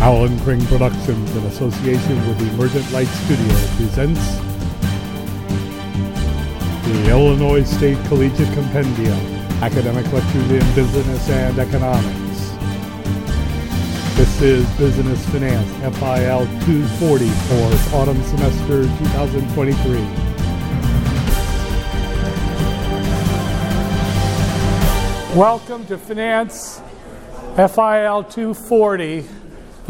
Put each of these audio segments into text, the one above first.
Alan Kring Productions, in association with the Emergent Light Studio, presents the Illinois State Collegiate Compendium, Academic Lectures in Business and Economics. This is Business Finance, FIL 240 for autumn semester 2023. Welcome to Finance FIL 240.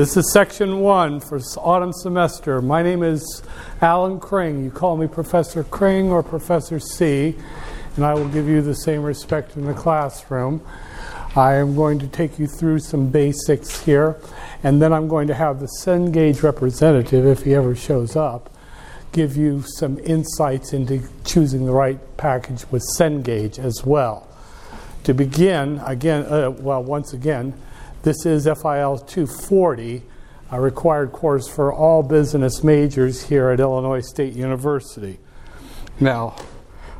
This is section one for autumn semester. My name is Alan Kring. You call me Professor Kring or Professor C, and I will give you the same respect in the classroom. I am going to take you through some basics here, and then I'm going to have the Cengage representative, if he ever shows up, give you some insights into choosing the right package with Cengage as well. To begin, again, uh, well, once again, this is FIL 240, a required course for all business majors here at Illinois State University. Now,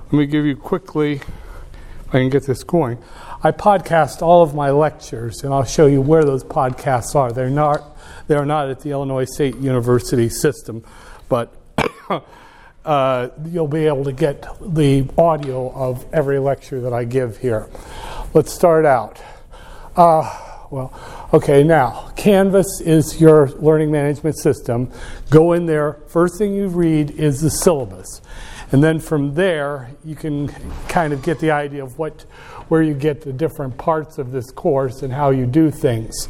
let me give you quickly, if I can get this going. I podcast all of my lectures, and I'll show you where those podcasts are. They're not, they're not at the Illinois State University system, but uh, you'll be able to get the audio of every lecture that I give here. Let's start out. Uh, well, okay, now, Canvas is your learning management system. Go in there. First thing you read is the syllabus. And then from there, you can kind of get the idea of what, where you get the different parts of this course and how you do things.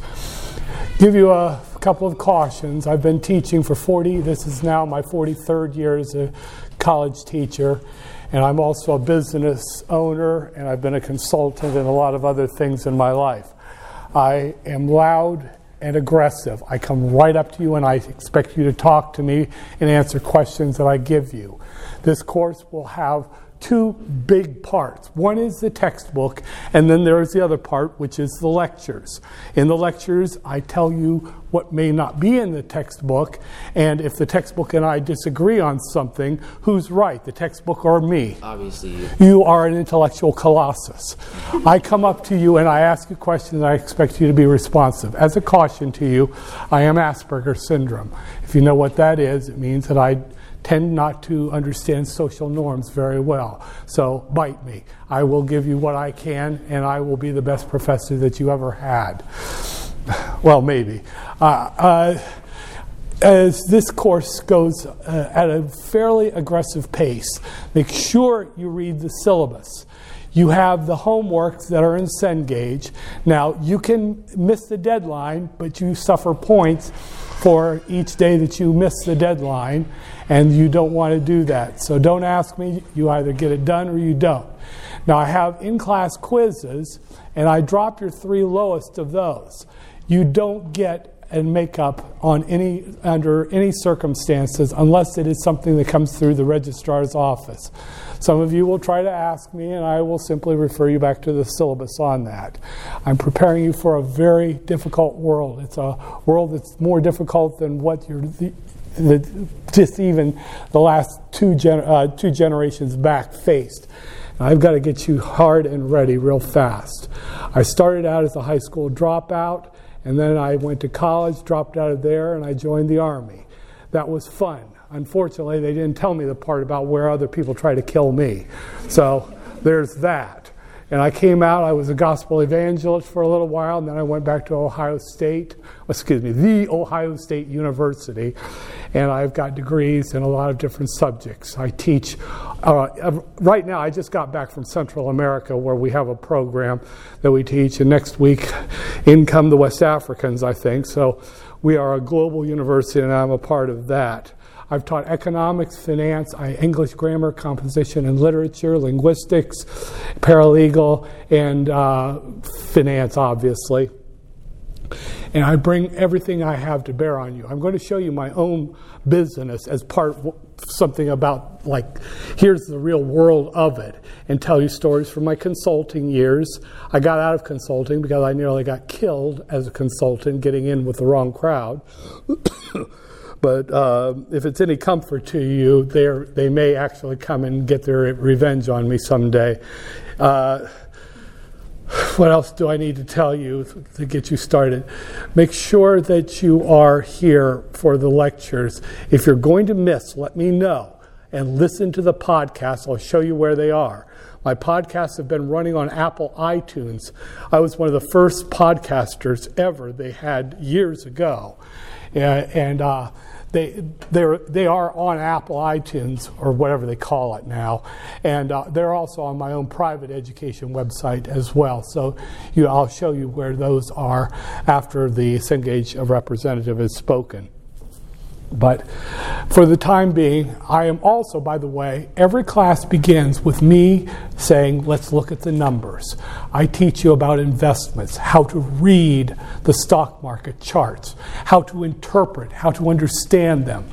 Give you a couple of cautions. I've been teaching for 40, this is now my 43rd year as a college teacher. And I'm also a business owner, and I've been a consultant and a lot of other things in my life. I am loud and aggressive. I come right up to you and I expect you to talk to me and answer questions that I give you. This course will have two big parts. One is the textbook, and then there is the other part, which is the lectures. In the lectures, I tell you what may not be in the textbook, and if the textbook and I disagree on something, who's right, the textbook or me? Obviously, you. You are an intellectual colossus. I come up to you and I ask you questions, and I expect you to be responsive. As a caution to you, I am Asperger's syndrome. If you know what that is, it means that I tend not to understand social norms very well. So bite me. I will give you what I can, and I will be the best professor that you ever had. Well, maybe. Uh, uh, as this course goes uh, at a fairly aggressive pace, make sure you read the syllabus. You have the homeworks that are in Cengage. Now, you can miss the deadline, but you suffer points for each day that you miss the deadline, and you don't want to do that. So don't ask me. You either get it done or you don't. Now, I have in class quizzes, and I drop your three lowest of those. You don't get and make up on any under any circumstances unless it is something that comes through the registrar's office. Some of you will try to ask me, and I will simply refer you back to the syllabus on that. I'm preparing you for a very difficult world. It's a world that's more difficult than what you're. The, just even the last two, gen, uh, two generations back faced. I've got to get you hard and ready real fast. I started out as a high school dropout. And then I went to college, dropped out of there, and I joined the Army. That was fun. Unfortunately, they didn't tell me the part about where other people try to kill me. So there's that. And I came out, I was a gospel evangelist for a little while, and then I went back to Ohio State, excuse me, the Ohio State University, and I've got degrees in a lot of different subjects. I teach, uh, right now, I just got back from Central America where we have a program that we teach, and next week in come the West Africans, I think. So we are a global university, and I'm a part of that. I've taught economics, finance, English grammar, composition and literature, linguistics, paralegal, and uh, finance, obviously. And I bring everything I have to bear on you. I'm going to show you my own business as part something about like here's the real world of it and tell you stories from my consulting years. I got out of consulting because I nearly got killed as a consultant getting in with the wrong crowd. But uh, if it's any comfort to you, they may actually come and get their revenge on me someday. Uh, what else do I need to tell you to get you started? Make sure that you are here for the lectures. If you're going to miss, let me know and listen to the podcast. I'll show you where they are. My podcasts have been running on Apple iTunes. I was one of the first podcasters ever they had years ago. And, and uh, they, they're, they are on Apple iTunes or whatever they call it now. And uh, they're also on my own private education website as well. So you, I'll show you where those are after the Cengage representative has spoken. But for the time being, I am also, by the way, every class begins with me saying, let's look at the numbers. I teach you about investments, how to read the stock market charts, how to interpret, how to understand them.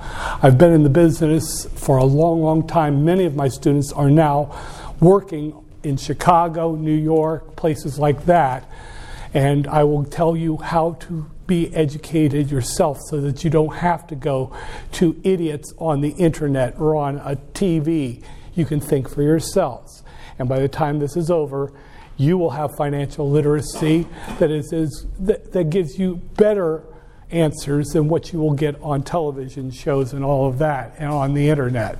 I've been in the business for a long, long time. Many of my students are now working in Chicago, New York, places like that. And I will tell you how to be educated yourself so that you don't have to go to idiots on the internet or on a TV. You can think for yourselves. And by the time this is over, you will have financial literacy that, is, is that, that gives you better answers than what you will get on television shows and all of that and on the internet.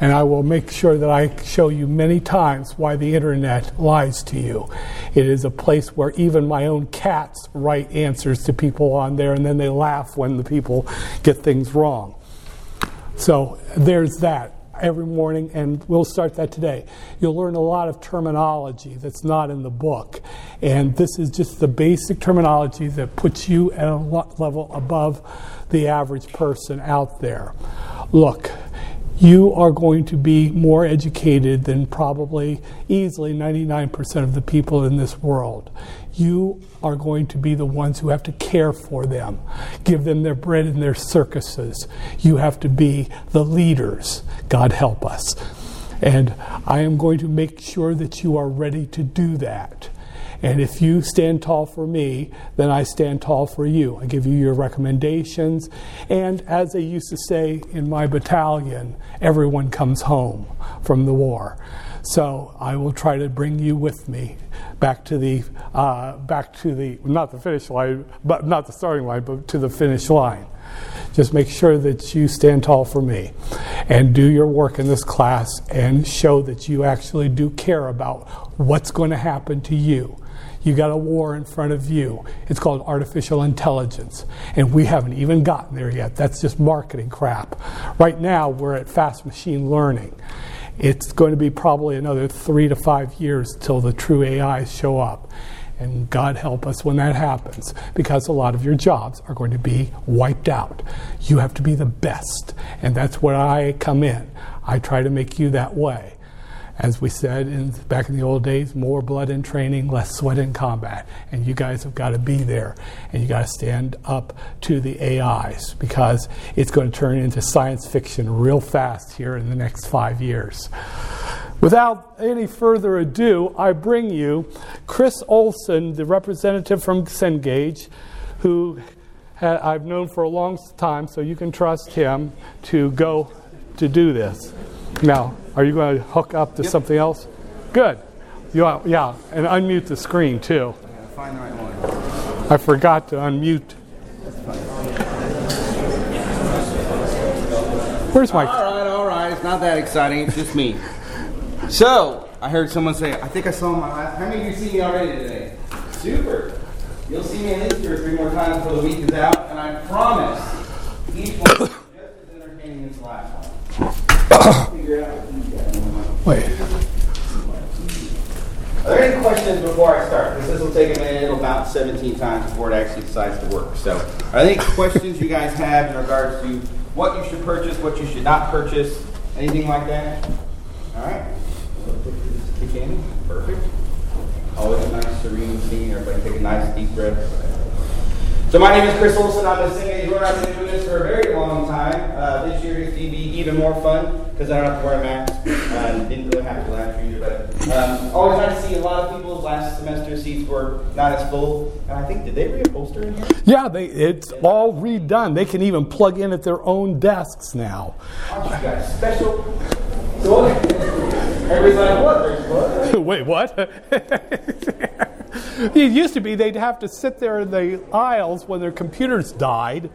And I will make sure that I show you many times why the internet lies to you. It is a place where even my own cats write answers to people on there, and then they laugh when the people get things wrong. So there's that every morning, and we'll start that today. You'll learn a lot of terminology that's not in the book. And this is just the basic terminology that puts you at a level above the average person out there. Look, you are going to be more educated than probably easily 99% of the people in this world. You are going to be the ones who have to care for them, give them their bread and their circuses. You have to be the leaders. God help us. And I am going to make sure that you are ready to do that. And if you stand tall for me, then I stand tall for you. I give you your recommendations. And as they used to say in my battalion, everyone comes home from the war. So I will try to bring you with me back to the uh, back to the not the finish line, but not the starting line, but to the finish line. Just make sure that you stand tall for me and do your work in this class and show that you actually do care about what's going to happen to you you got a war in front of you. It's called artificial intelligence. And we haven't even gotten there yet. That's just marketing crap. Right now, we're at fast machine learning. It's going to be probably another three to five years till the true AIs show up. And God help us when that happens, because a lot of your jobs are going to be wiped out. You have to be the best. And that's where I come in. I try to make you that way as we said in, back in the old days, more blood in training, less sweat in combat. And you guys have got to be there and you got to stand up to the AIs because it's going to turn into science fiction real fast here in the next five years. Without any further ado, I bring you Chris Olson, the representative from Cengage, who I've known for a long time, so you can trust him to go to do this. Now, are you going to hook up to yep. something else? Good. You are, yeah, and unmute the screen too. Find the right one. I forgot to unmute. Where's my? All right, all right. It's not that exciting. It's just me. so I heard someone say, "I think I saw my last." How many of you see me already today? Super. You'll see me at least two or three more times before the week is out, and I promise each one is just as entertaining as the last one. Wait. Are there any questions before I start? Because this will take a minute. Bounce 17 times before it actually decides to work. So, are there any questions you guys have in regards to what you should purchase, what you should not purchase, anything like that? All right. Kick in. Perfect. Always a nice, serene scene. Everybody take a nice deep breath. So my name is Chris Olson. I'm a singer. I've been doing this for a very long time. Uh, this year is going to be even more fun because I don't have to wear a mask. Uh, didn't really have to last year, um, always nice to see a lot of people's last semester seats were not as full. And I think did they reupholster in here? Yeah, they, it's yeah. all redone. They can even plug in at their own desks now. Aren't you guys special? So everybody's like, what? Wait, what? It used to be they'd have to sit there in the aisles when their computers died.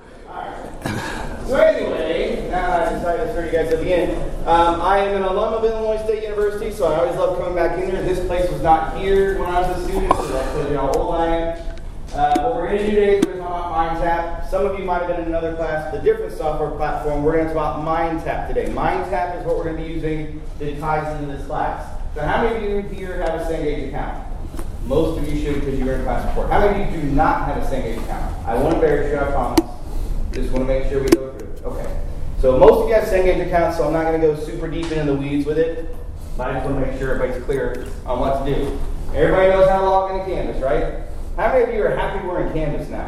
So anyway, now I decided to turn you guys at the end. Um, I am an alum of Illinois State University, so I always love coming back in here. This place was not here when I was a student, so that tells you how old I am. Uh, what we're going to do today is we're going to talk about MindTap. Some of you might have been in another class with a different software platform. We're going to talk about MindTap today. MindTap is what we're going to be using that ties into this class. So how many of you here have a Cengage account? Most of you should because you were in class before. How many of you do not have a Cengage account? I won't embarrass you, I promise. Just want to make sure we go through it. Okay. So most of you have Cengage accounts, so I'm not going to go super deep into the weeds with it. But I just want to make sure everybody's clear on what to do. Everybody knows how to log into Canvas, right? How many of you are happy we're in Canvas now?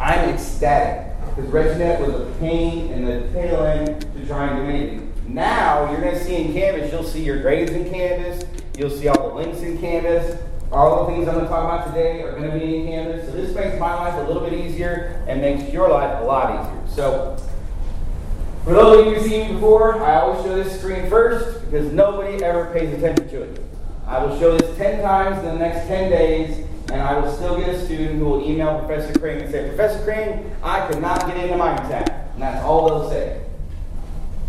I'm ecstatic because ReggieNet was a pain in the tail end to try and do anything. Now you're going to see in Canvas, you'll see your grades in Canvas, you'll see all the links in Canvas. All the things I'm going to talk about today are going to be in Canvas. So this makes my life a little bit easier and makes your life a lot easier. So for those of you who've seen me before, I always show this screen first because nobody ever pays attention to it. I will show this 10 times in the next 10 days, and I will still get a student who will email Professor Crane and say, Professor Crane, I could not get into MindTap. And that's all they'll say.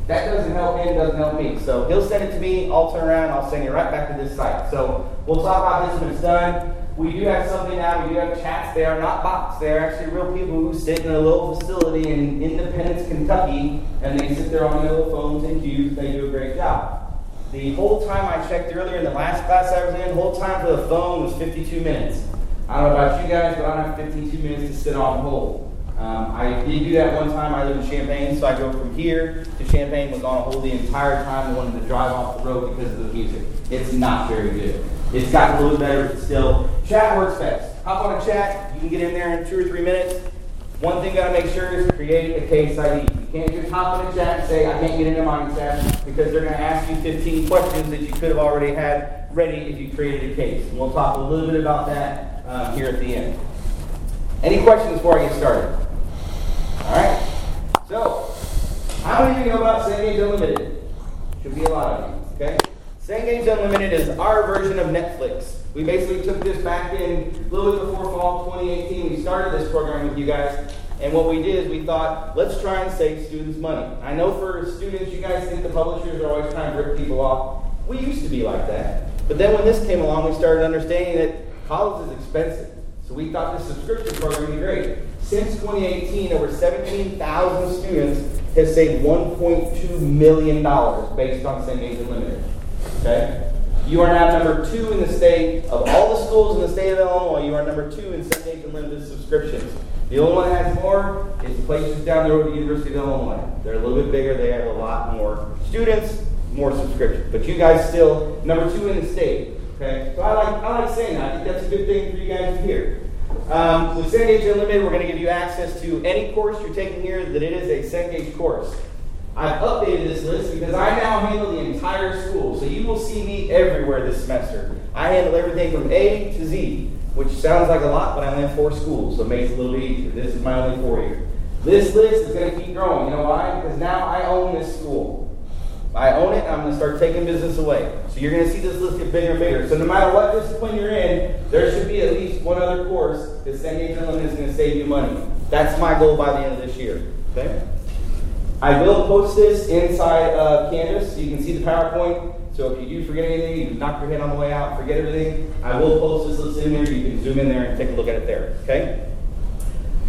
That doesn't help him, doesn't help me. So he'll send it to me, I'll turn around, I'll send you right back to this site. So we'll talk about this when it's done. We do have something now, we do have chats. They are not bots, they are actually real people who sit in a little facility in Independence, Kentucky, and they sit there on their little phones and queues. They do a great job. The whole time I checked earlier in the last class I was in, the whole time for the phone was 52 minutes. I don't know about you guys, but I don't have 52 minutes to sit on hold. Um, I did do that one time. I live in Champaign, so I go from here to Champaign, was on hold the entire time. Wanted to drive off the road because of the music. It's not very good. It's gotten a little better, but still. Chat works best. Hop on a chat. You can get in there in two or three minutes. One thing you got to make sure is create a case ID. You can't just hop in a chat and say, I can't get into MindTap because they're going to ask you 15 questions that you could have already had ready if you created a case. And we'll talk a little bit about that um, here at the end. Any questions before I get started? All right. So, how many of you know about Cengage Unlimited? Should be a lot of you. Okay. Cengage Unlimited is our version of Netflix. We basically took this back in a little bit before fall 2018. We started this program with you guys. And what we did is we thought, let's try and save students money. I know for students, you guys think the publishers are always trying to rip people off. We used to be like that. But then when this came along, we started understanding that college is expensive. So we thought this subscription program would be great. Since 2018, over 17,000 students have saved $1.2 million based on St. Cengage Unlimited. Okay? You are now number two in the state of all the schools in the state of Illinois. You are number two in Cengage Unlimited subscriptions. The only one that has more is places down the road, the University of Illinois. They're a little bit bigger. They have a lot more students, more subscriptions. But you guys still number two in the state. Okay, so I like I like saying that. I think that's a good thing for you guys to hear. Um, with Cengage Unlimited, we're going to give you access to any course you're taking here that it is a Cengage course. I've updated this list because I now handle the entire school, so you will see me everywhere this semester. I handle everything from A to Z, which sounds like a lot, but I only have four schools, so it makes it a little easier. This is my only four year. This list is going to keep growing. You know why? Because now I own this school. I own it, I'm going to start taking business away. So you're going to see this list get bigger and bigger. So no matter what discipline you're in, there should be at least one other course that Cengage Unlimited is going to save you money. That's my goal by the end of this year. Okay? I will post this inside of Canvas so you can see the PowerPoint. So if you do forget anything, you knock your head on the way out, forget everything, I will post this list in there. You can zoom in there and take a look at it there. Okay?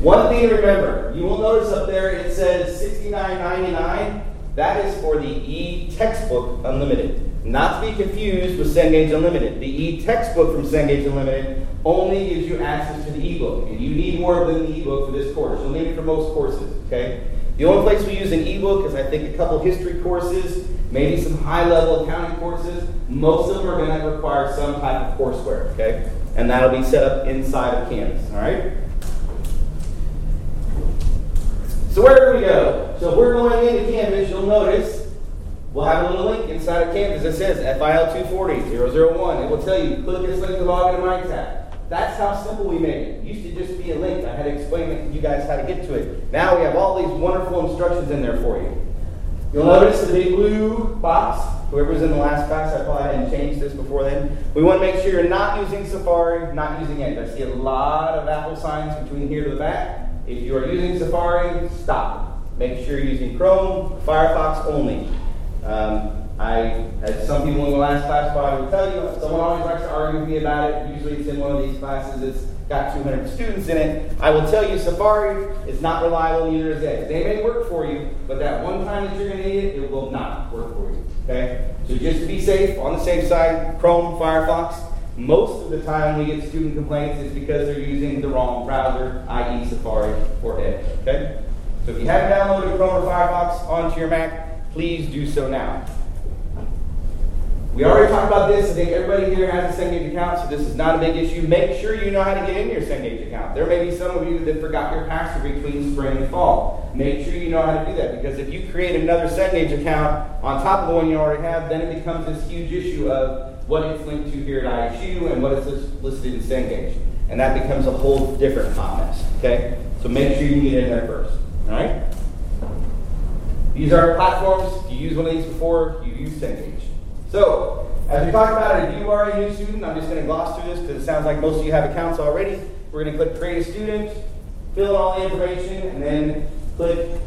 One thing to remember, you will notice up there it says $69.99. That is for the e-textbook unlimited. Not to be confused with Cengage Unlimited. The e-textbook from Cengage Unlimited only gives you access to the ebook, and you need more than the ebook for this course. You'll need it for most courses, okay? The only place we use an ebook is I think a couple history courses, maybe some high-level accounting courses. Most of them are going to require some type of courseware, okay? And that'll be set up inside of Canvas, all right? So where do we go? So if we're going into Canvas, you'll notice we'll have a little link inside of Canvas that says FIL240-001. It will tell you, click this link to log into MindTap. That's how simple we made it. It used to just be a link. I had to explain to you guys how to get to it. Now we have all these wonderful instructions in there for you. You'll notice the big blue box. Whoever's in the last class, I probably hadn't changed this before then. We want to make sure you're not using Safari, not using Edge. I see a lot of Apple signs between here to the back. If you are using Safari, stop. Make sure you're using Chrome, Firefox only. Um, I, as some people in the last class probably will tell you, someone always likes to argue with me about it. Usually it's in one of these classes. It's got 200 students in it. I will tell you, Safari is not reliable, neither is Edge. They may work for you, but that one time that you're going to need it, it will not work for you. Okay? So just to be safe, on the safe side, Chrome, Firefox. Most of the time we get student complaints is because they're using the wrong browser, i.e. Safari or Edge. Okay? So if you haven't downloaded Chrome or Firefox onto your Mac, please do so now. We already talked about this. I think everybody here has a Cengage account, so this is not a big issue. Make sure you know how to get in your Cengage account. There may be some of you that forgot your password between spring and fall. Make sure you know how to do that because if you create another Cengage account on top of the one you already have, then it becomes this huge issue of what it's linked to here at ISU and what is listed in Cengage. And that becomes a whole different hot mess. Okay? So make sure you get in there first. All right? These are platforms. You use one of these before, you use Cengage. So, as we talked about it, if you are a new student, I'm just going to gloss through this because it sounds like most of you have accounts already. We're going to click Create a Student, fill in all the information, and then click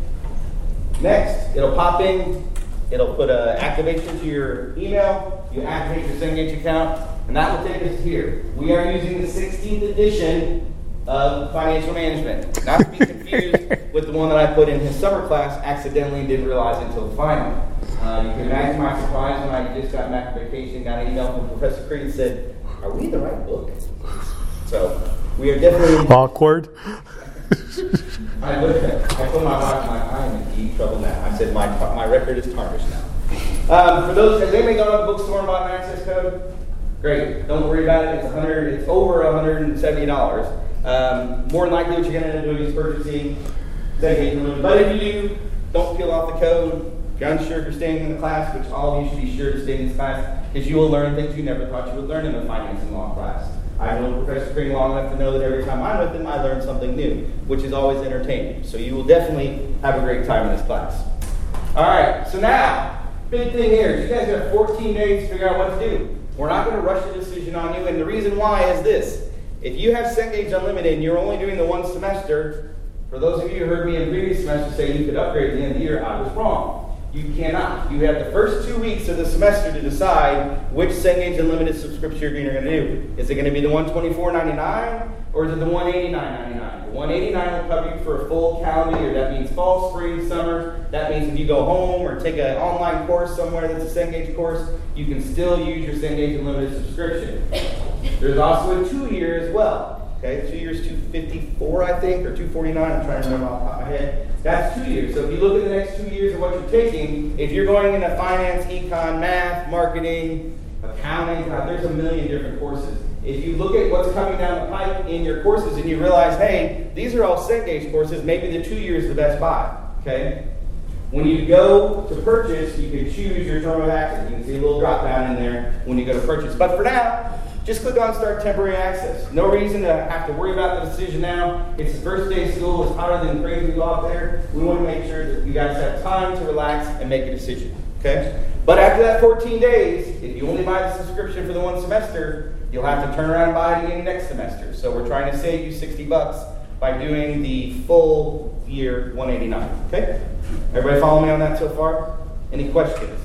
Next. It'll pop in. It'll put an activation to your email. You activate your Cengage account, and that will take us here. We are using the 16th edition of financial management. Not to be confused with the one that I put in his summer class accidentally and didn't realize until the final. Uh, you can imagine my surprise when I just got back from vacation, got an email from Professor Creed and said, Are we in the right book? So we are definitely awkward. I looked at I told my wife, I am in deep trouble now. I said, My, my record is tarnished now. Um, for those, has anybody gone to the bookstore and bought an access code? Great. Don't worry about it. It's 100 it's over $170. Um, more than likely, what you're going to end up doing is purchasing But if you do, don't peel off the code you're unsure if you're staying in the class, which all of you should be sure to stay in this class, because you will learn things you never thought you would learn in a finance and law class. I've known Professor Green long enough to know that every time I'm with him, I learn something new, which is always entertaining. So you will definitely have a great time in this class. All right, so now, big thing here is you guys have 14 days to figure out what to do. We're not going to rush a decision on you, and the reason why is this. If you have Cengage Unlimited and you're only doing the one semester, for those of you who heard me in previous semesters say you could upgrade at the end of the year, I was wrong. You cannot. You have the first two weeks of the semester to decide which Cengage Unlimited subscription you're going to do. Is it going to be the $124.99 or is it the $189.99? The 189 will cover you for a full calendar year. That means fall, spring, summer. That means if you go home or take an online course somewhere that's a Cengage course, you can still use your Cengage Unlimited subscription. There's also a two year as well. Okay, two years, 254, I think, or 249. I'm trying to remember off the top of my head. That's two years. So if you look at the next two years of what you're taking, if you're going into finance, econ, math, marketing, accounting, God, there's a million different courses. If you look at what's coming down the pipe in your courses and you realize, hey, these are all Cengage courses, maybe the two years is the best buy. Okay? When you go to purchase, you can choose your term of access. You can see a little drop down in there when you go to purchase. But for now, just click on Start Temporary Access. No reason to have to worry about the decision now. It's the first day of school. It's hotter than crazy out there. We want to make sure that you guys have time to relax and make a decision. Okay? But after that 14 days, if you only buy the subscription for the one semester, you'll have to turn around and buy it again next semester. So we're trying to save you 60 bucks by doing the full year 189. Okay? Everybody follow me on that so far? Any questions?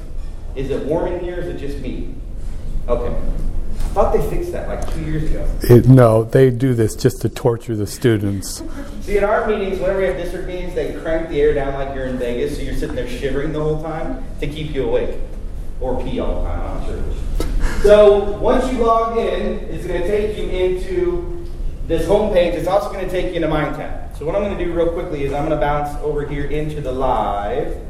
Is it warm in here? Is it just me? Okay thought they fixed that like two years ago. It, no, they do this just to torture the students. See, in our meetings, whenever we have district meetings, they crank the air down like you're in Vegas, so you're sitting there shivering the whole time to keep you awake. Or pee all the time, I'm not sure So once you log in, it's going to take you into this home page. It's also going to take you into MindTap. So what I'm going to do real quickly is I'm going to bounce over here into the live,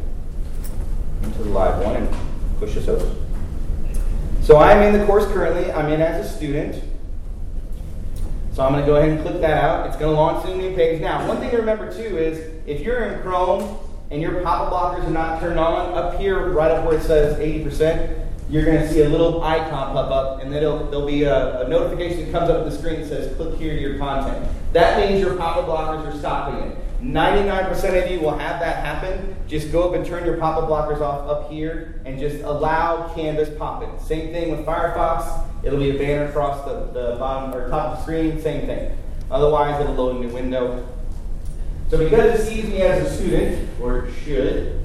into the live one, and push this over. So I'm in the course currently. I'm in as a student. So I'm going to go ahead and click that out. It's going to launch a new page. Now, one thing to remember too is if you're in Chrome and your pop-up blockers are not turned on, up here, right up where it says 80%, you're going to see a little icon pop up, and then there'll be a, a, notification that comes up on the screen that says click here to your content. That means your pop-up blockers are stopping it. 99% of you will have that happen. Just go up and turn your pop-up blockers off up here and just allow Canvas pop-in. Same thing with Firefox. It'll be a banner across the, the bottom or top of the screen, same thing. Otherwise, it'll load a new window. So because it sees me as a student, or it should,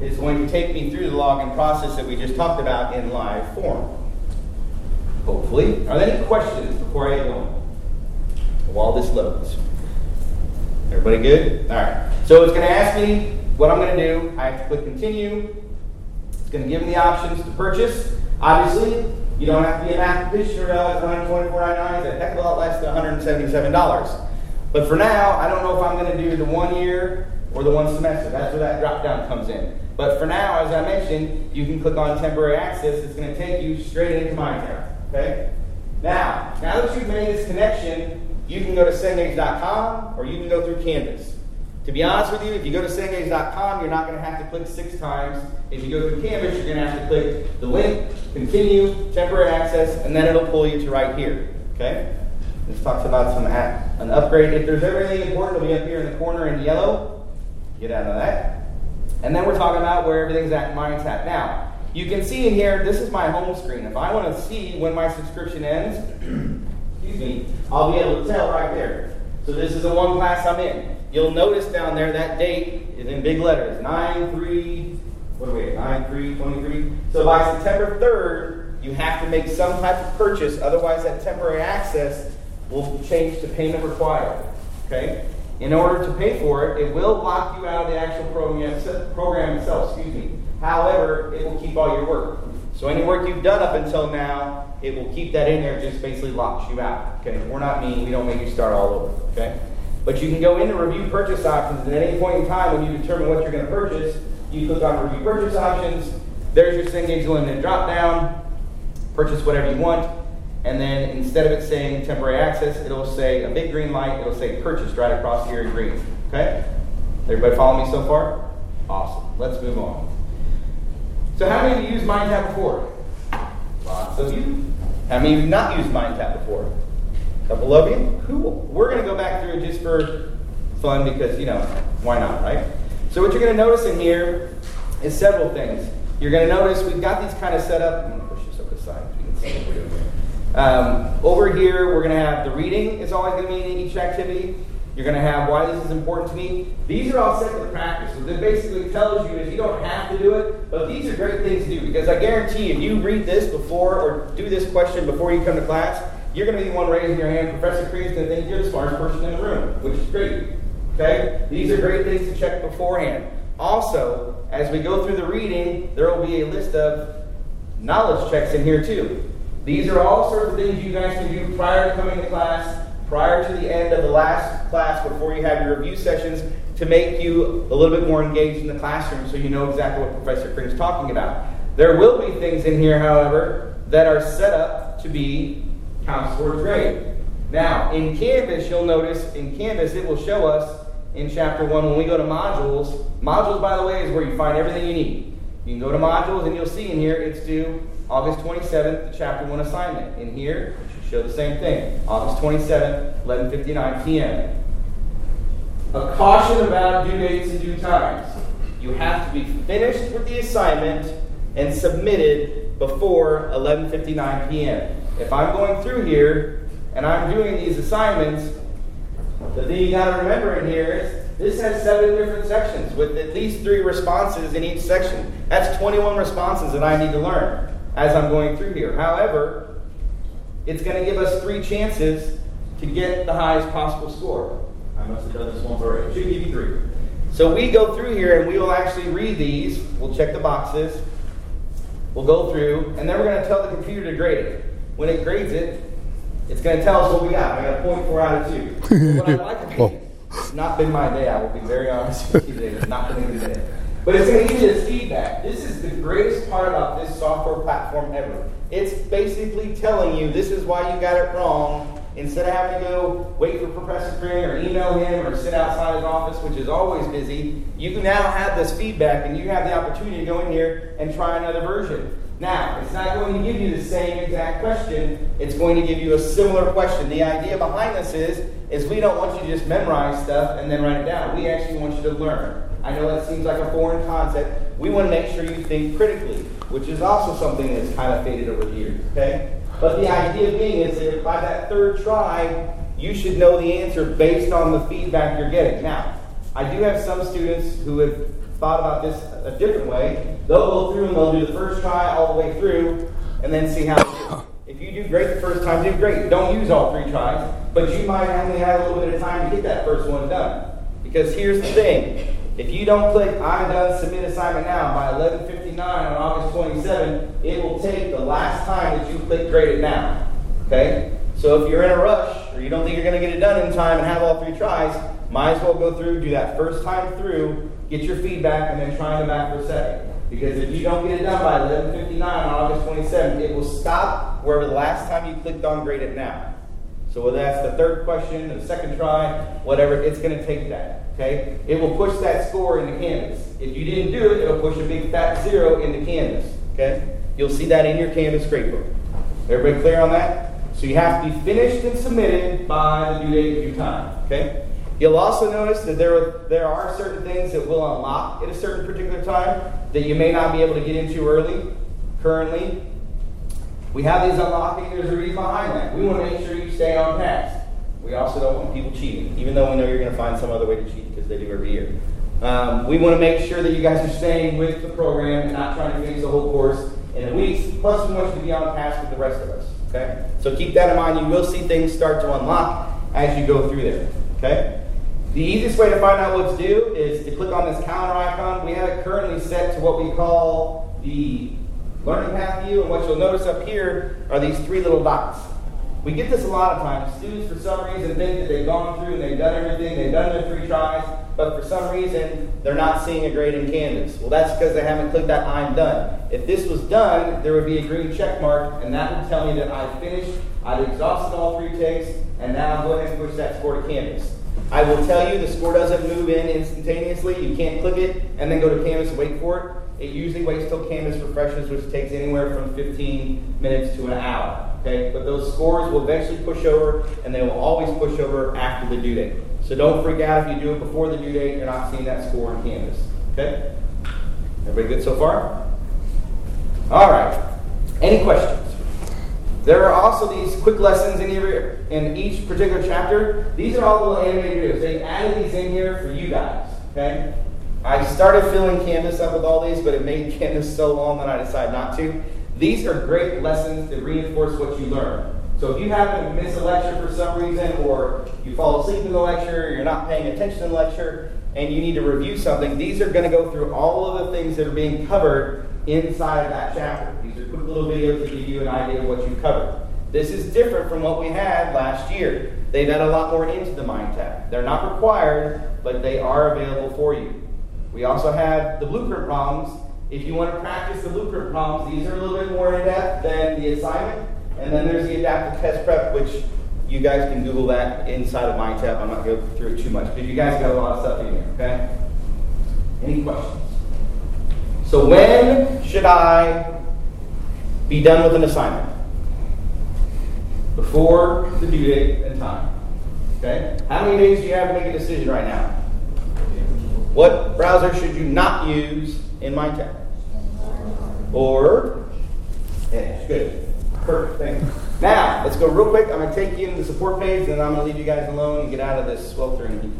it's going to take me through the login process that we just talked about in live form. Hopefully. Are there any questions before I go going? While this loads. Everybody good? All right. So it's going to ask me what I'm going to do. I have to click continue. It's going to give me the options to purchase. Obviously, you don't have to be a mathematician to realize $124.99 is a heck of a lot less than $177. But for now, I don't know if I'm going to do the one year or the one semester. That's where that drop down comes in. But for now, as I mentioned, you can click on temporary access. It's going to take you straight into MindTap. Okay? Now, now that you've made this connection, you can go to cengage.com or you can go through Canvas. To be honest with you, if you go to cengage.com, you're not going to have to click six times. If you go through Canvas, you're going to have to click the link, continue, temporary access, and then it'll pull you to right here. Okay? This talks about some an upgrade. If there's ever anything important, it'll be up here in the corner in yellow. Get out of that. And then we're talking about where everything's at in MindTap. Now, you can see in here, this is my home screen. If I want to see when my subscription ends, excuse me, I'll be able to tell right there. So this is the one class I'm in. You'll notice down there that date is in big letters, 9 3, what are we at, 9 3 23. So by September 3rd, you have to make some type of purchase, otherwise, that temporary access will change to payment required. Okay? In order to pay for it, it will lock you out of the actual program, program itself, excuse me. However, it will keep all your work. So any work you've done up until now, it will keep that in there, just basically locks you out. Okay, we're not mean, we don't make you start all over. Okay? But you can go into review purchase options, and at any point in time when you determine what you're going to purchase, you click on review purchase options. There's your Cengage Limited drop down. Purchase whatever you want. And then instead of it saying temporary access, it'll say a big green light, it'll say purchased right across here in green. Okay? Everybody follow me so far? Awesome. Let's move on. So how many of you used MindTap before? Lots of you. How many of you not used MindTap before? A couple of you? Cool. We're going to go back through just for fun because, you know, why not, right? So what you're going to notice in here is several things. You're going to notice we've got these kind of set up. I'm going to push this up aside so you can see what we're doing. Um, over here, we're going to have the reading is always going to be in each activity. You're going to have why this is important to me. These are all set to practice. So it basically tells you is you don't have to do it, but these are great things to do because I guarantee if you read this before or do this question before you come to class, you're going to be the one raising your hand. Professor Creed's going to think you're the smartest person in the room, which is great. Okay? These are great things to check beforehand. Also, as we go through the reading, there will be a list of knowledge checks in here too. These are all sorts of things you guys can do prior to coming to class prior to the end of the last class before you have your review sessions to make you a little bit more engaged in the classroom so you know exactly what Professor Kring is talking about. There will be things in here, however, that are set up to be towards grade. Now, in Canvas, you'll notice in Canvas it will show us in chapter 1 when we go to modules. Modules, by the way, is where you find everything you need. You can go to modules and you'll see in here it's due August 27th, the chapter 1 assignment. In here, show the same thing. August 27th, 11.59 p.m. A caution about due dates and due times. You have to be finished with the assignment and submitted before 11.59 p.m. If I'm going through here and I'm doing these assignments, the thing you got to remember in here is this has seven different sections with at least three responses in each section. That's 21 responses that I need to learn as I'm going through here. However, it's going to give us three chances to get the highest possible score. I must have done this once already. It should give you three. So we go through here and we will actually read these. We'll check the boxes. We'll go through, and then we're going to tell the computer to grade it. When it grades it, it's going to tell us what we got. I got a point four out of two. what I'd like to be, it's not been my day. I will be very honest with you today. It's not been a good day. But it's going to give you this feedback. This is the greatest part about this software platform ever. It's basically telling you this is why you got it wrong. Instead of having to go wait for Professor Kring or email him or sit outside his office, which is always busy, you can now have this feedback and you have the opportunity to go in here and try another version. Now, it's not going to give you the same exact question, it's going to give you a similar question. The idea behind this is, is we don't want you to just memorize stuff and then write it down. We actually want you to learn. I know that seems like a foreign concept. We want to make sure you think critically, which is also something that's kind of faded over the years, okay? But the idea being is that by that third try, you should know the answer based on the feedback you're getting. Now, I do have some students who have thought about this a different way. They'll go through and they'll do the first try all the way through and then see how If you do great the first time, do great. Don't use all three tries, but you might only have a little bit of time to get that first one done. Because here's the thing if you don't click I'm done, submit assignment now by 11:59 on August 27, it will take the last time that you click grade it now. Okay? So if you're in a rush or you don't think you're going to get it done in time and have all three tries, might as well go through, do that first time through, get your feedback, and then try them back for a second. Because if you don't get it done by 11:59 on August 27, it will stop wherever the last time you clicked on grade it now. So whether that's the third question, the second try, whatever, it's going to take that. Okay? It will push that score into Canvas. If you didn't do it, it'll push a big fat zero into Canvas. Okay? You'll see that in your Canvas gradebook. Everybody clear on that? So you have to be finished and submitted by the due date due time. Okay? You'll also notice that there there are certain things that will unlock at a certain particular time that you may not be able to get into early, currently. We have these unlocking, there's a reason behind that. We want to make sure you stay on task. We also don't want people cheating, even though we know you're going to find some other way to cheat because they do every year. Um, we want to make sure that you guys are staying with the program and not trying to finish the whole course in a week. Plus, we want you to be on task with the rest of us. Okay? So keep that in mind. You will see things start to unlock as you go through there. Okay? The easiest way to find out what to do is to click on this calendar icon. We have it currently set to what we call the learning path view, and what you'll notice up here are these three little dots. We get this a lot of times. Students, for some reason, think that they've gone through and they've done everything, they've done their three tries, but for some reason, they're not seeing a grade in Canvas. Well, that's because they haven't clicked that I'm done. If this was done, there would be a green check mark, and that would tell me that I've finished, I've exhausted all three takes, and now I'm going to push that score to Canvas. I will tell you the score doesn't move in instantaneously. You can't click it and then go to Canvas and wait for it. It usually waits till Canvas refreshes, which takes anywhere from 15 minutes to an hour. Okay, but those scores will eventually push over, and they will always push over after the due date. So don't freak out if you do it before the due date. You're not seeing that score in Canvas. Okay, everybody good so far? All right. Any questions? There are also these quick lessons in, in each particular chapter. These are all little animated videos. They added these in here for you guys. Okay. I started filling Canvas up with all these, but it made Canvas so long that I decided not to. These are great lessons that reinforce what you learn. So if you happen to miss a lecture for some reason, or you fall asleep in the lecture, you're not paying attention in the lecture, and you need to review something, these are going to go through all of the things that are being covered inside of that chapter. These are quick little videos that give you an idea of what you covered. This is different from what we had last year. They've added a lot more into the mind MindTap. They're not required, but they are available for you. We also have the blueprint problems if you want to practice the blueprint problems, these are a little bit more in depth than the assignment. And then there's the adaptive test prep, which you guys can Google that inside of MindTap. I'm not going to go through it too much because you guys got a lot of stuff in here, okay? Any questions? So, when should I be done with an assignment? Before the due date and time. Okay? How many days do you have to make a decision right now? What browser should you not use in my MindTap. Or Edge. Good. Perfect. Now, let's go real quick. I'm going to take you into the support page, and then I'm going to leave you guys alone and get out of this sweltering heat.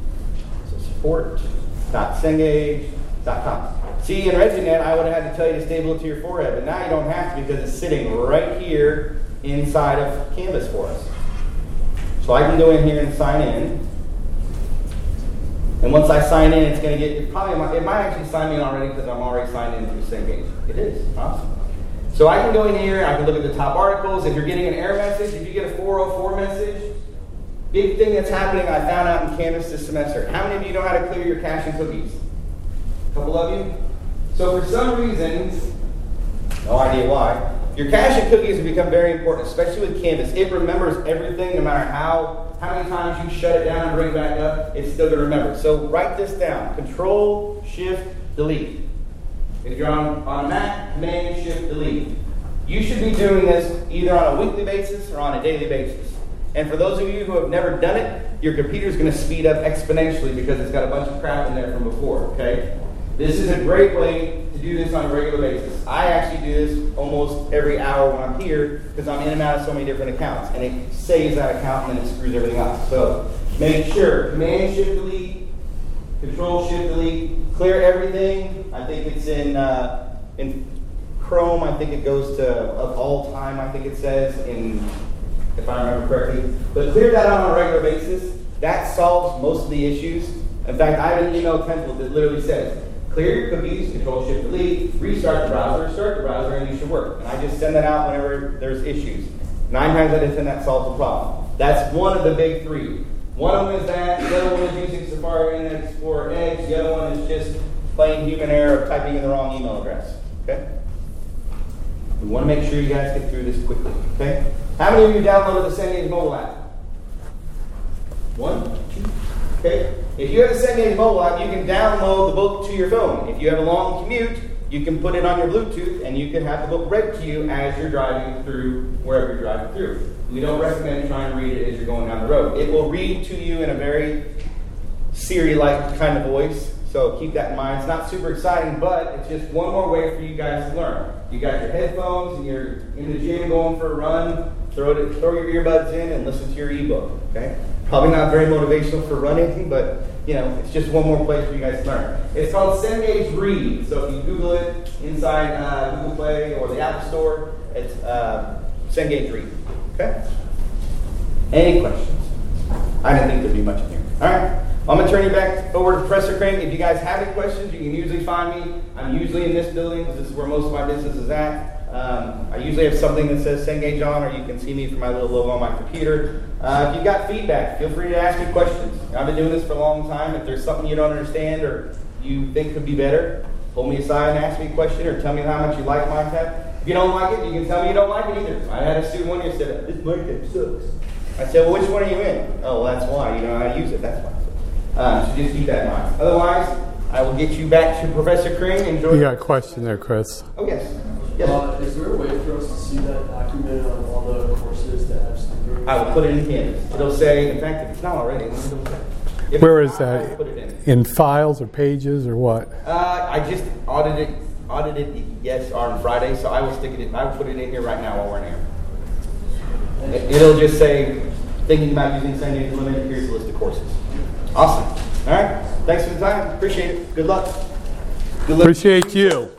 So support.cengage.com. See, in ReggieNet, I would have had to tell you to stable it to your forehead, but now you don't have to because it's sitting right here inside of Canvas for us. So I can go in here and sign in. And once I sign in, it's going to get, it probably, it might actually sign me in already because I'm already signed in through Cengage. It is. Awesome. So I can go in here, I can look at the top articles. If you're getting an error message, if you get a 404 message, big thing that's happening I found out in Canvas this semester. How many of you know how to clear your cache and cookies? A couple of you? So for some reason, no idea why, Your cache of cookies have become very important, especially with Canvas. It remembers everything, no matter how how many times you shut it down and bring it back up. It's still going to remember. So write this down: Control Shift Delete. If you're on on Mac, Command Shift Delete. You should be doing this either on a weekly basis or on a daily basis. And for those of you who have never done it, your computer is going to speed up exponentially because it's got a bunch of crap in there from before. Okay. This is a great way to do this on a regular basis. I actually do this almost every hour when I'm here because I'm in and out of so many different accounts, and it saves that account and then it screws everything up. So make sure Command Shift Delete, Control Shift Delete, clear everything. I think it's in uh, in Chrome. I think it goes to of all time. I think it says in if I remember correctly. But clear that out on a regular basis. That solves most of the issues. In fact, I have an email template that literally says clear your cookies, control shift delete, restart the browser, start the browser, and you should work. And I just send that out whenever there's issues. Nine times out of ten, that solves the problem. That's one of the big three. One of them is that, the other one is using Safari Internet Explorer Edge, the other one is just plain human error of typing in the wrong email address. Okay? We want to make sure you guys get through this quickly. Okay? How many of you downloaded the Cengage mobile app? One? Two? Okay? If you have a Cengage mobile app, you can download the book to your phone. If you have a long commute, you can put it on your Bluetooth and you can have the book read to you as you're driving through wherever you're driving through. We don't recommend trying to read it as you're going down the road. It will read to you in a very Siri like kind of voice, so keep that in mind. It's not super exciting, but it's just one more way for you guys to learn. You got your headphones and you're in the gym going for a run, throw, it, throw your earbuds in and listen to your ebook. Okay? Probably not very motivational for running, but you know, it's just one more place for you guys to learn. It's called Cengage Read. So if you Google it inside uh, Google Play or the Apple Store, it's uh, Cengage Read. Okay? Any questions? I didn't think there'd be much in here. All right. I'm going to turn you back over to Professor Crane. If you guys have any questions, you can usually find me. I'm usually in this building because this is where most of my business is at. Um, I usually have something that says Cengage on, or you can see me from my little logo on my computer. Uh, if you've got feedback, feel free to ask me questions. I've been doing this for a long time. If there's something you don't understand or you think could be better, pull me aside and ask me a question, or tell me how much you like MindTap. If you don't like it, you can tell me you don't like it either. I had a student one year said, "This MindTap sucks." I said, "Well, which one are you in?" Oh, well, that's why. You know how to use it. That's why. Uh, so just keep that in mind. Otherwise, I will get you back to Professor Crane. Enjoy. You got a question there, Chris? Oh yes. Yes. Uh, is there a way for us to see that document on all the courses that have students? I will put it in Canvas. It'll say, in fact, if it's not already, if Where it's is not, that? Put it in. In files or pages or what? Uh, I just audited audited yes on Friday, so I will stick it in. I will put it in here right now while we're in here. It, it'll just say, thinking about using Cengage Unlimited, here's the list of courses. Awesome. All right. Thanks for the time. Appreciate it. Good luck. Good luck. Appreciate you.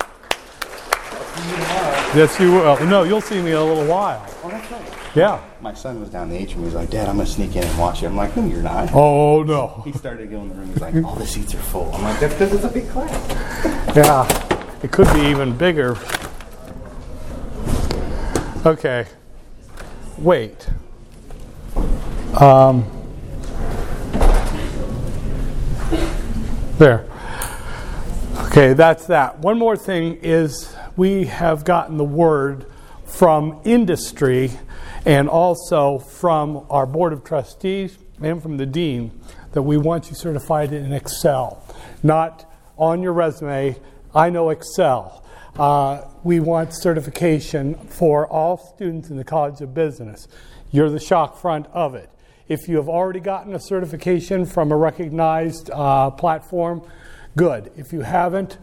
Yes, you will. No, you'll see me in a little while. Oh, that's right. Yeah. My son was down the atrium. He was like, Dad, I'm going to sneak in and watch it. I'm like, No, you're not. Oh, no. He started to go in the room. He's like, All the seats are full. I'm like, That's because it's a big class. Yeah. It could be even bigger. Okay. Wait. Um, there. Okay, that's that. One more thing is we have gotten the word from industry and also from our Board of Trustees and from the Dean that we want you certified in Excel. Not on your resume, I know Excel. Uh, we want certification for all students in the College of Business. You're the shock front of it. If you have already gotten a certification from a recognized uh, platform, good. If you haven't,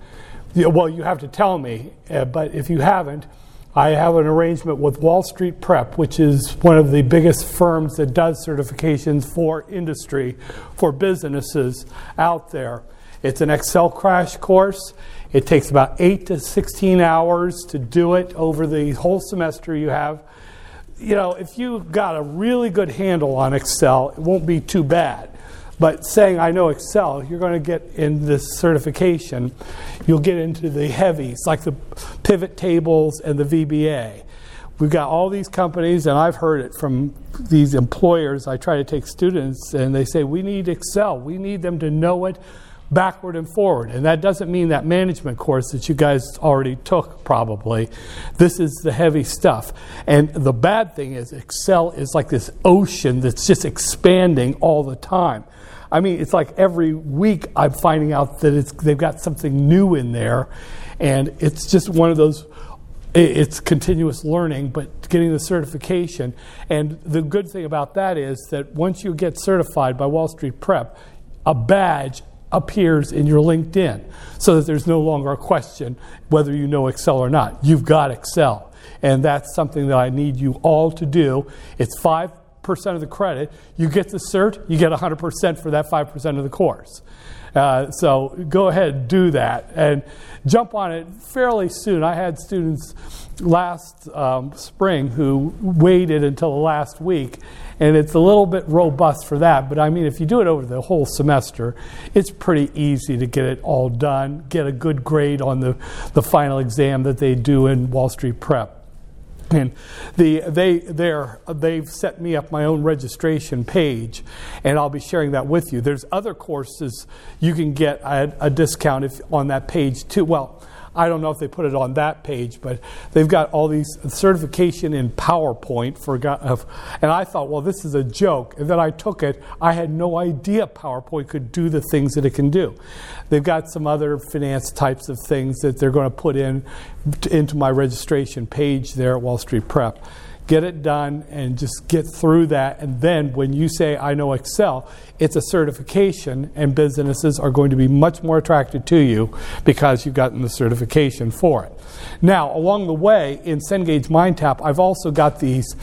well, you have to tell me, uh, but if you haven't, I have an arrangement with Wall Street Prep, which is one of the biggest firms that does certifications for industry, for businesses out there. It's an Excel crash course. It takes about 8 to 16 hours to do it over the whole semester you have you know, if you've got a really good handle on Excel, it won't be too bad. But saying I know Excel, you're going to get in this certification, you'll get into the heavies, like the pivot tables and the VBA. We've got all these companies, and I've heard it from these employers. I try to take students, and they say, We need Excel. We need them to know it backward and forward. And that doesn't mean that management course that you guys already took, probably. This is the heavy stuff. And the bad thing is, Excel is like this ocean that's just expanding all the time. I mean, it's like every week I'm finding out that it's, they've got something new in there. And it's just one of those it's continuous learning, but getting the certification. And the good thing about that is that once you get certified by Wall Street Prep, a badge appears in your LinkedIn so that there's no longer a question whether you know Excel or not. You've got Excel. And that's something that I need you all to do. It's 5% of the credit. You get the cert, you get 100% for that 5% of the course. Uh, so go ahead do that and jump on it fairly soon. I had students last um, spring who waited until the last week, and it's a little bit robust for that. But I mean, if you do it over the whole semester, it's pretty easy to get it all done, get a good grade on the, the final exam that they do in Wall Street Prep. And the, they, they've set me up my own registration page, and I'll be sharing that with you. There's other courses you can get a, a discount if, on that page too. Well, I don't know if they put it on that page, but they've got all these certification in PowerPoint for, and I thought, well, this is a joke. And then I took it. I had no idea PowerPoint could do the things that it can do. They've got some other finance types of things that they're going to put in into my registration page there at Wall Street Prep get it done and just get through that. And then when you say, I know Excel, it's a certification, and businesses are going to be much more attracted to you because you've gotten the certification for it. Now, along the way, in Cengage MindTap, I've also got these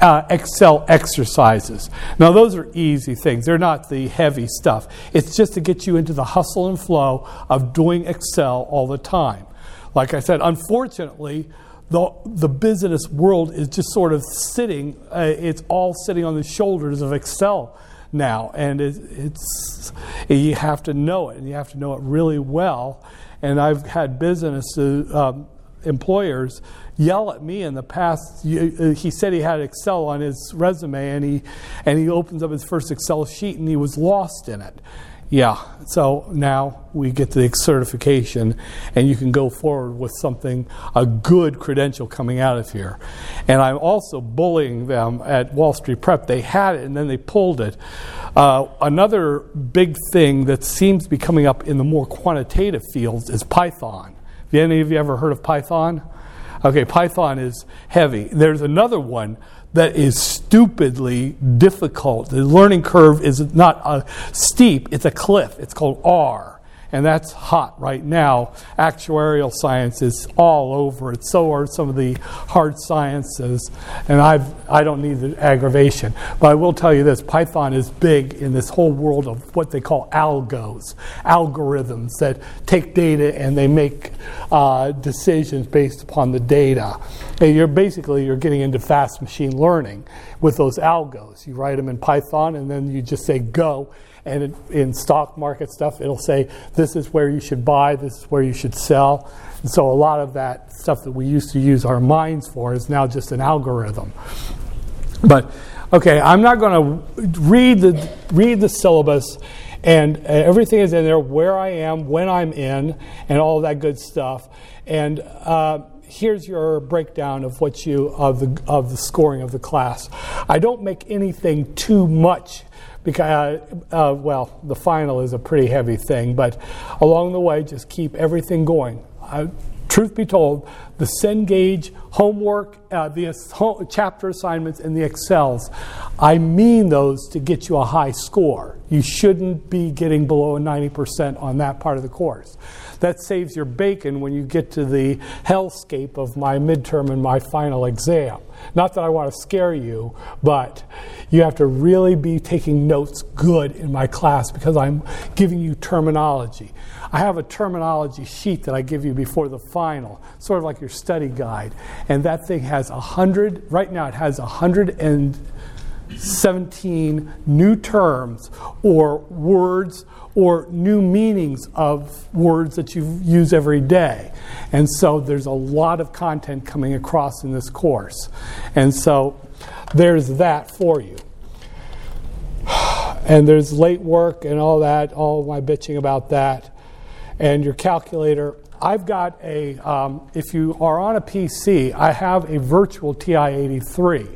uh, Excel exercises. Now, those are easy things. They're not the heavy stuff. It's just to get you into the hustle and flow of doing Excel all the time. Like I said, unfortunately, the, the business world is just sort of sitting, uh, it's all sitting on the shoulders of Excel now. And it, it's, you have to know it, and you have to know it really well. And I've had business um, employers yell at me in the past. Uh, he said he had Excel on his resume, and he, and he opens up his first Excel sheet, and he was lost in it. Yeah, so now we get the certification, and you can go forward with something, a good credential coming out of here. And I'm also bullying them at Wall Street Prep. They had it, and then they pulled it. Uh, another big thing that seems to be coming up in the more quantitative fields is Python. Have any of you ever heard of Python? Okay, Python is heavy. There's another one that is stupidly difficult. The learning curve is not a steep, it's a cliff. It's called R and that's hot right now. Actuarial science is all over it. So are some of the hard sciences, and I've I don't need the aggravation, but I will tell you this: Python is big in this whole world of what they call algos, algorithms that take data and they make uh, decisions based upon the data. And you're basically you're getting into fast machine learning with those algos. You write them in Python, and then you just say go and it, in stock market stuff, it'll say this is where you should buy, this is where you should sell. And so a lot of that stuff that we used to use our minds for is now just an algorithm. But okay, I'm not going to read the read the syllabus and uh, everything is in there where I am, when I'm in, and all that good stuff. And uh, here's your breakdown of what you of the of the scoring of the class. I don't make anything too much because, uh, uh, well, the final is a pretty heavy thing, but along the way, just keep everything going. Uh, truth be told, the Cengage homework, uh, the chapter assignments, and the Excels, I mean those to get you a high score. You shouldn't be getting below a 90% on that part of the course. That saves your bacon when you get to the hellscape of my midterm and my final exam. Not that I want to scare you, but you have to really be taking notes good in my class because I'm giving you terminology. I have a terminology sheet that I give you before the final, sort of like your study guide. And that thing has a hundred, right now it has a hundred and 17 new terms or words or new meanings of words that you use every day. And so there's a lot of content coming across in this course. And so there's that for you. and there's late work and all that, all my bitching about that, and your calculator. I've got a, um, if you are on a PC, I have a virtual TI 83,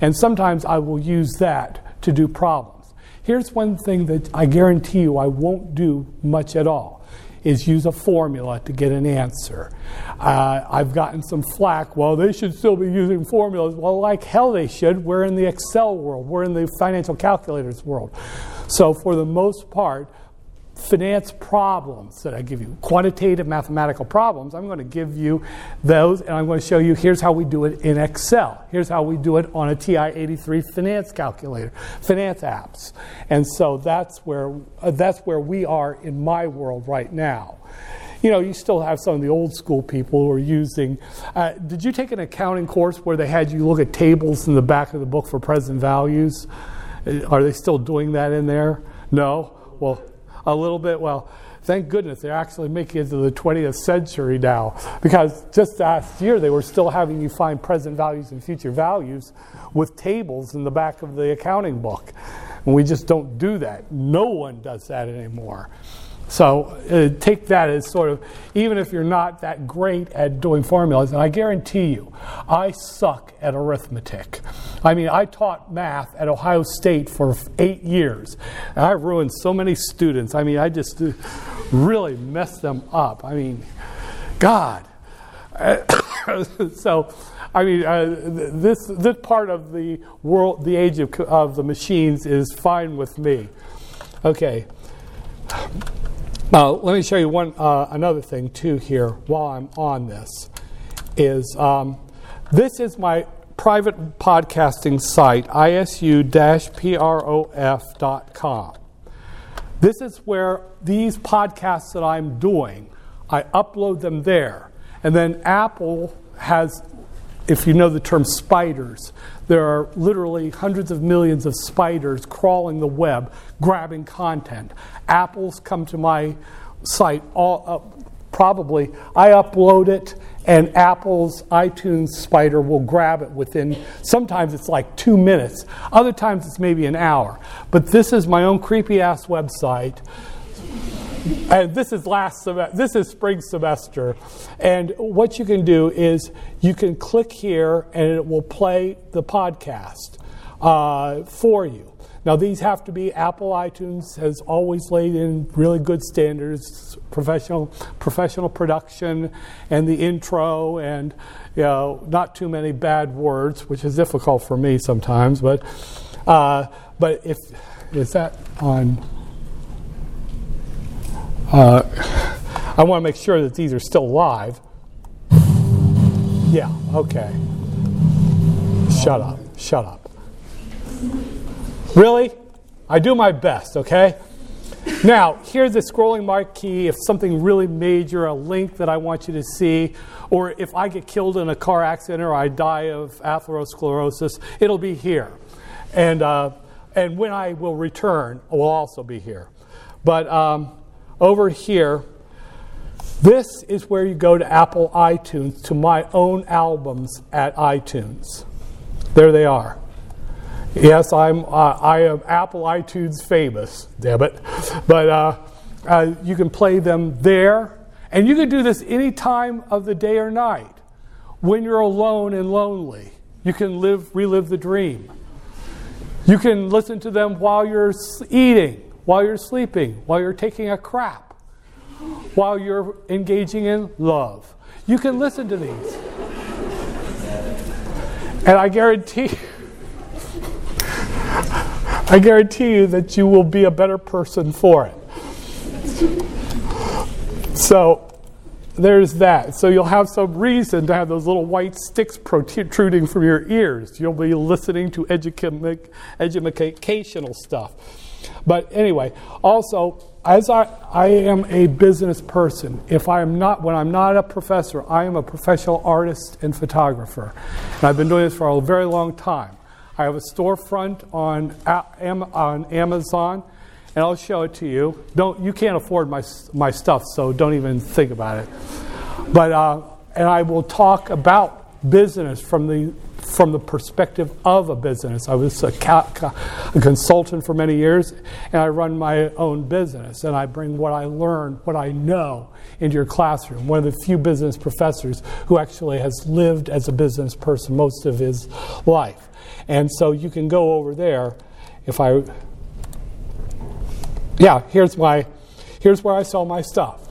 and sometimes I will use that to do problems. Here's one thing that I guarantee you I won't do much at all is use a formula to get an answer. Uh, I've gotten some flack. Well, they should still be using formulas. Well, like hell they should. We're in the Excel world, we're in the financial calculators world. So, for the most part, finance problems that I give you, quantitative mathematical problems, I'm going to give you those and I'm going to show you here's how we do it in Excel. Here's how we do it on a TI 83 finance calculator, finance apps. And so that's where, uh, that's where we are in my world right now. You know, you still have some of the old school people who are using. Uh, did you take an accounting course where they had you look at tables in the back of the book for present values? Uh, are they still doing that in there? No? Well, a little bit. Well, thank goodness they're actually making it to the 20th century now because just last year they were still having you find present values and future values with tables in the back of the accounting book. And we just don't do that. No one does that anymore. So uh, take that as sort of, even if you're not that great at doing formulas, and I guarantee you, I suck at arithmetic. I mean, I taught math at Ohio State for eight years, and I ruined so many students. I mean, I just uh, really messed them up. I mean, God. so, I mean, uh, this this part of the world, the age of, of the machines, is fine with me. Okay. Now, let me show you one uh, another thing too here while I'm on this. Is um, this is my private podcasting site, isu-prof.com. This is where these podcasts that I'm doing, I upload them there. And then Apple has, if you know the term spiders, there are literally hundreds of millions of spiders crawling the web, grabbing content. Apples come to my site all uh, probably I upload it and Apple's iTunes spider will grab it within sometimes it's like 2 minutes. Other times it's maybe an hour. But this is my own creepy ass website. And this is last semester, this is spring semester. And what you can do is you can click here and it will play the podcast uh, for you. Now, these have to be Apple iTunes has always laid in really good standards, professional professional production, and the intro, and you know, not too many bad words, which is difficult for me sometimes. But uh, but if is that on? Uh, I want to make sure that these are still live. Yeah. Okay. Shut up. Shut up. Really? I do my best, okay? Now, here's the scrolling marquee if something really major, a link that I want you to see, or if I get killed in a car accident or I die of atherosclerosis, it'll be here. And, uh, and when I will return, it will also be here. But um, over here, this is where you go to Apple iTunes to my own albums at iTunes. There they are. Yes, I'm. Uh, I am Apple iTunes famous. Damn it! But uh, uh, you can play them there, and you can do this any time of the day or night. When you're alone and lonely, you can live, relive the dream. You can listen to them while you're eating, while you're sleeping, while you're taking a crap, while you're engaging in love. You can listen to these, and I guarantee. I guarantee you that you will be a better person for it. So there's that. So you'll have some reason to have those little white sticks protruding from your ears. You'll be listening to educational stuff. But anyway, also, as I, I am a business person, if I am not, when I'm not a professor, I am a professional artist and photographer. And I've been doing this for a very long time. I have a storefront on, on Amazon, and I'll show it to you. Don't, you can't afford my, my stuff, so don't even think about it. But, uh, and I will talk about business from the from the perspective of a business. I was a, ca- a, consultant for many years, and I run my own business, and I bring what I learn, what I know, into your classroom. One of the few business professors who actually has lived as a business person most of his life. And so you can go over there if I. Yeah, here's my. Here's where I sell my stuff.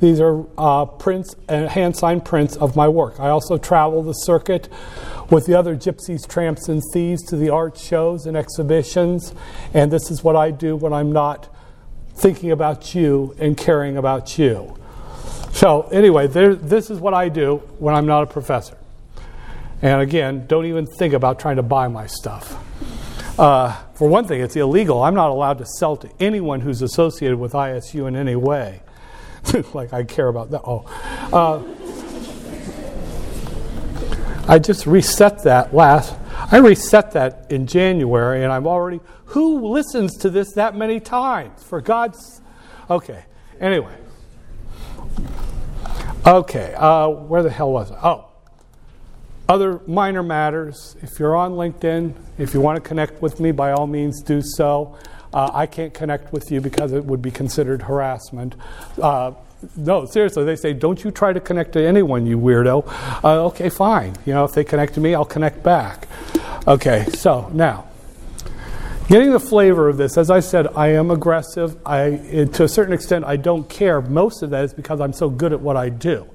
These are uh, prints and hand signed prints of my work. I also travel the circuit with the other gypsies, tramps, and thieves to the art shows and exhibitions. And this is what I do when I'm not thinking about you and caring about you. So, anyway, there, this is what I do when I'm not a professor. And again, don't even think about trying to buy my stuff. Uh, for one thing, it's illegal. I'm not allowed to sell to anyone who's associated with ISU in any way. like I care about that. Oh. Uh, I just reset that last. I reset that in January, and I'm already. Who listens to this that many times? For God's. Okay. Anyway. Okay. Uh, where the hell was I? Oh. Other minor matters. If you're on LinkedIn, if you want to connect with me, by all means do so. Uh, I can't connect with you because it would be considered harassment. Uh, no, seriously, they say, don't you try to connect to anyone, you weirdo. Uh, okay, fine. You know, if they connect to me, I'll connect back. Okay, so now, getting the flavor of this, as I said, I am aggressive. I, to a certain extent, I don't care. Most of that is because I'm so good at what I do.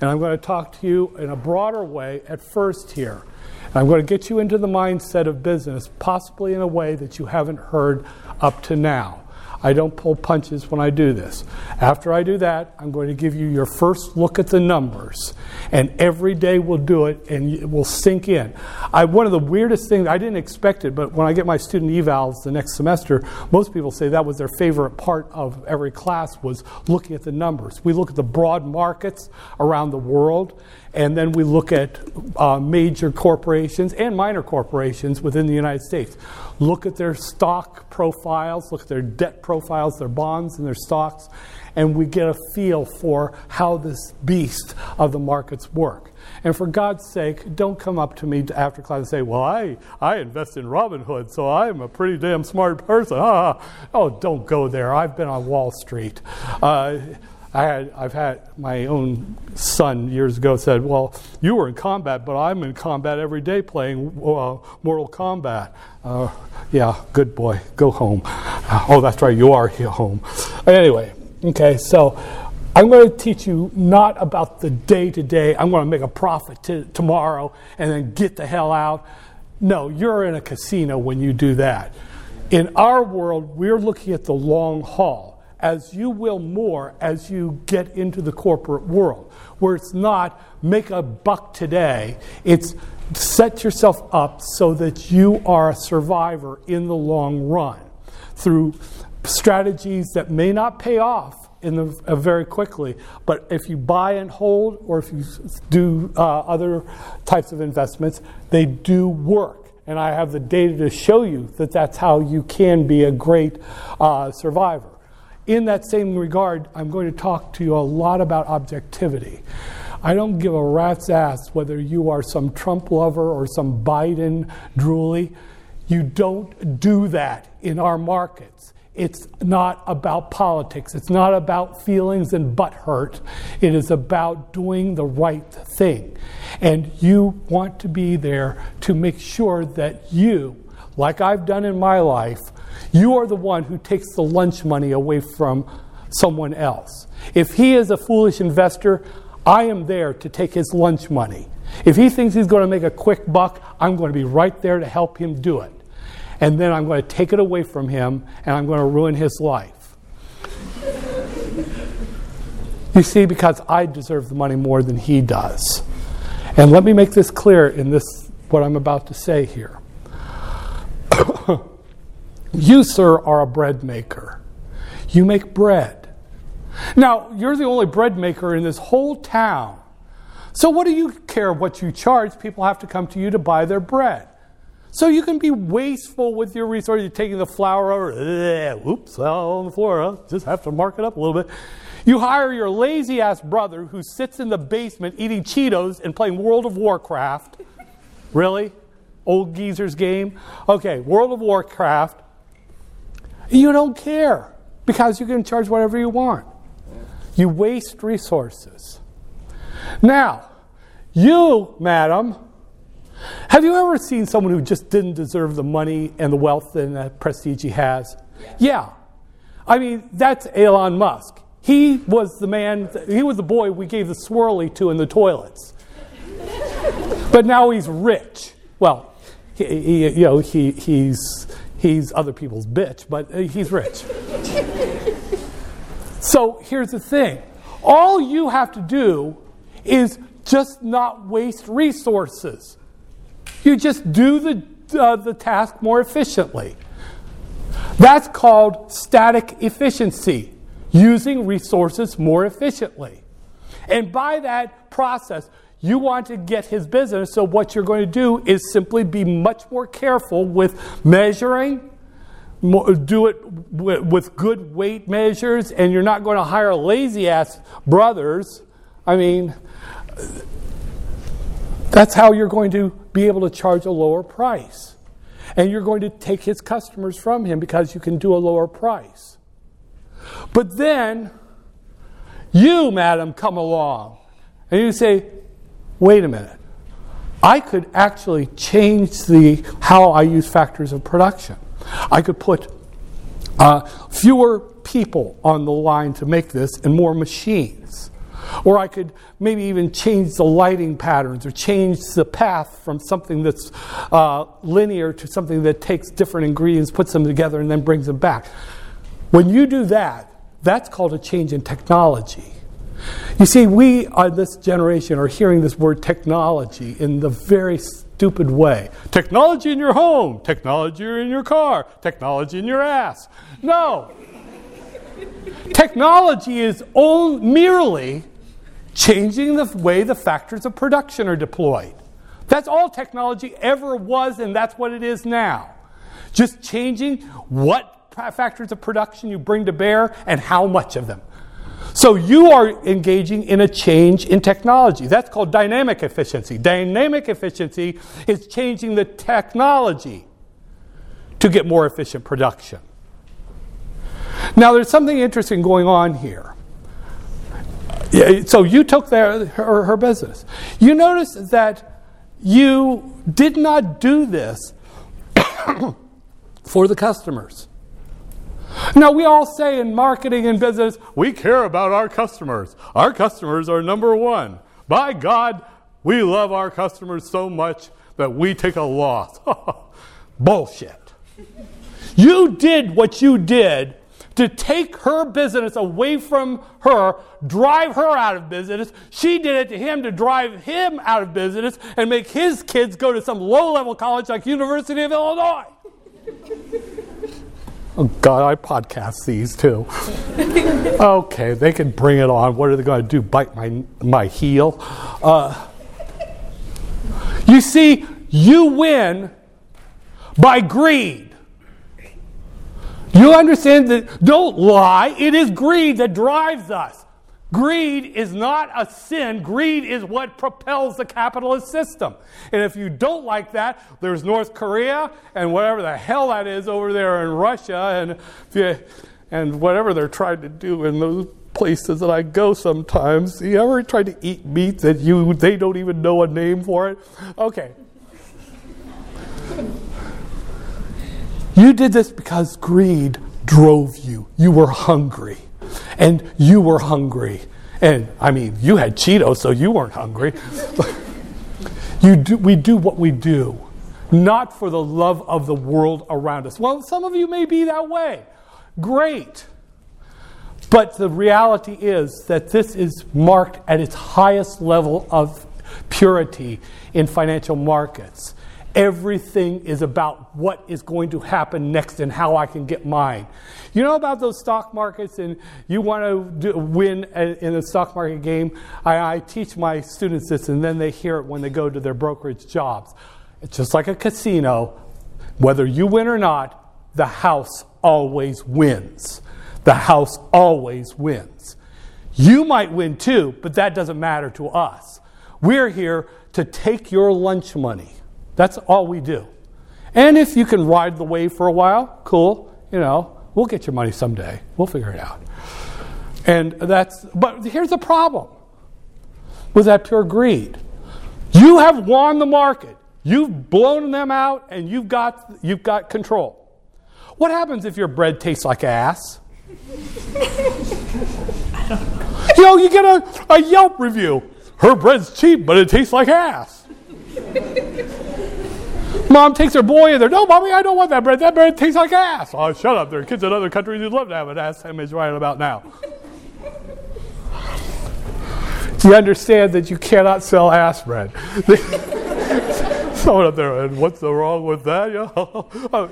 And I'm going to talk to you in a broader way at first here. And I'm going to get you into the mindset of business, possibly in a way that you haven't heard up to now. I don't pull punches when I do this. After I do that, I'm going to give you your first look at the numbers. And every day we'll do it and it will sink in. I, one of the weirdest things, I didn't expect it, but when I get my student evals the next semester, most people say that was their favorite part of every class was looking at the numbers. We look at the broad markets around the world and then we look at uh, major corporations and minor corporations within the United States. Look at their stock profiles, look at their debt profiles, their bonds and their stocks, and we get a feel for how this beast of the markets work. And for God's sake, don't come up to me after class and say, Well, I, I invest in Robinhood, so I'm a pretty damn smart person. Ah, oh, don't go there. I've been on Wall Street. Uh, I had, I've had my own son years ago said, Well, you were in combat, but I'm in combat every day playing uh, Mortal Kombat. Uh, yeah, good boy, go home. Uh, oh, that's right, you are home. Anyway, okay, so I'm going to teach you not about the day to day, I'm going to make a profit t- tomorrow and then get the hell out. No, you're in a casino when you do that. In our world, we're looking at the long haul as you will more as you get into the corporate world, where it's not make a buck today, it's set yourself up so that you are a survivor in the long run through strategies that may not pay off in the, uh, very quickly, but if you buy and hold or if you do uh, other types of investments, they do work. And I have the data to show you that that's how you can be a great uh, survivor in that same regard, I'm going to talk to you a lot about objectivity. I don't give a rat's ass whether you are some Trump lover or some Biden drooly. You don't do that in our markets. It's not about politics. It's not about feelings and butt hurt. It is about doing the right thing. And you want to be there to make sure that you, like I've done in my life, you are the one who takes the lunch money away from someone else. If he is a foolish investor, I am there to take his lunch money. If he thinks he's going to make a quick buck, I'm going to be right there to help him do it. And then I'm going to take it away from him and I'm going to ruin his life. you see, because I deserve the money more than he does. And let me make this clear in this what I'm about to say here. You, sir, are a bread maker. You make bread. Now, you're the only bread maker in this whole town. So, what do you care what you charge? People have to come to you to buy their bread. So, you can be wasteful with your resources. You're taking the flour over, oops, on the floor. Just have to mark it up a little bit. You hire your lazy ass brother who sits in the basement eating Cheetos and playing World of Warcraft. Really? Old geezer's game? Okay, World of Warcraft. You don't care because you can charge whatever you want. You waste resources. Now, you, madam, have you ever seen someone who just didn't deserve the money and the wealth and the prestige he has? Yeah. I mean, that's Elon Musk. He was the man, he was the boy we gave the swirly to in the toilets. but now he's rich. Well, he, he, you know, he, he's, he's other people's bitch, but uh, he's rich. so here's the thing all you have to do is just not waste resources. You just do the, uh, the task more efficiently. That's called static efficiency, using resources more efficiently. And by that process, you want to get his business, so what you're going to do is simply be much more careful with measuring, do it with good weight measures, and you're not going to hire lazy ass brothers. I mean, that's how you're going to be able to charge a lower price. And you're going to take his customers from him because you can do a lower price. But then, you, madam, come along and you say, wait a minute. I could actually change the how I use factors of production. I could put uh, fewer people on the line to make this and more machines. Or I could maybe even change the lighting patterns or change the path from something that's uh, linear to something that takes different ingredients, puts them together, and then brings them back. When you do that, that's called a change in technology. You see, we, uh, this generation, are hearing this word technology in the very stupid way. Technology in your home, technology in your car, technology in your ass. No. technology is all merely changing the way the factors of production are deployed. That's all technology ever was, and that's what it is now. Just changing what factors of production you bring to bear and how much of them. So you are engaging in a change in technology. That's called dynamic efficiency. Dynamic efficiency is changing the technology to get more efficient production. Now, there's something interesting going on here. So you took their, her, her business. You notice that you did not do this for the customers. Now, we all say in marketing and business, we care about our customers. Our customers are number one. By God, we love our customers so much that we take a loss. Bullshit. You did what you did to take her business away from her, drive her out of business. She did it to him to drive him out of business and make his kids go to some low level college like University of Illinois. oh, God, I podcast these too. okay, they can bring it on. What are they going to do? Bite my, my heel? Uh, you see, you win by greed. You understand that? Don't lie. It is greed that drives us. Greed is not a sin. Greed is what propels the capitalist system. And if you don't like that, there's North Korea and whatever the hell that is over there in Russia and, and whatever they're trying to do in those places that I go sometimes. You ever try to eat meat that you they don't even know a name for it? Okay. You did this because greed drove you. You were hungry. And you were hungry. And I mean, you had Cheetos, so you weren't hungry. you do, we do what we do, not for the love of the world around us. Well, some of you may be that way. Great. But the reality is that this is marked at its highest level of purity in financial markets. Everything is about what is going to happen next and how I can get mine. You know about those stock markets, and you want to do, win a, in a stock market game? I, I teach my students this, and then they hear it when they go to their brokerage jobs. It's just like a casino. Whether you win or not, the house always wins. The house always wins. You might win too, but that doesn't matter to us. We're here to take your lunch money That's all we do. And if you can ride the wave for a while, cool. You know, we'll get your money someday. We'll figure it out. And that's, but here's the problem with that pure greed. You have won the market. You've blown them out and you've got, you've got control. What happens if your bread tastes like ass? you know, you get a, a Yelp review. Her bread's cheap, but it tastes like ass. Mom takes her boy in there. No, mommy, I don't want that bread. That bread tastes like ass. Oh, shut up. There are kids in other countries who'd love to have an ass image right about now. You understand that you cannot sell ass bread? Someone up there, and what's the wrong with that? Yeah.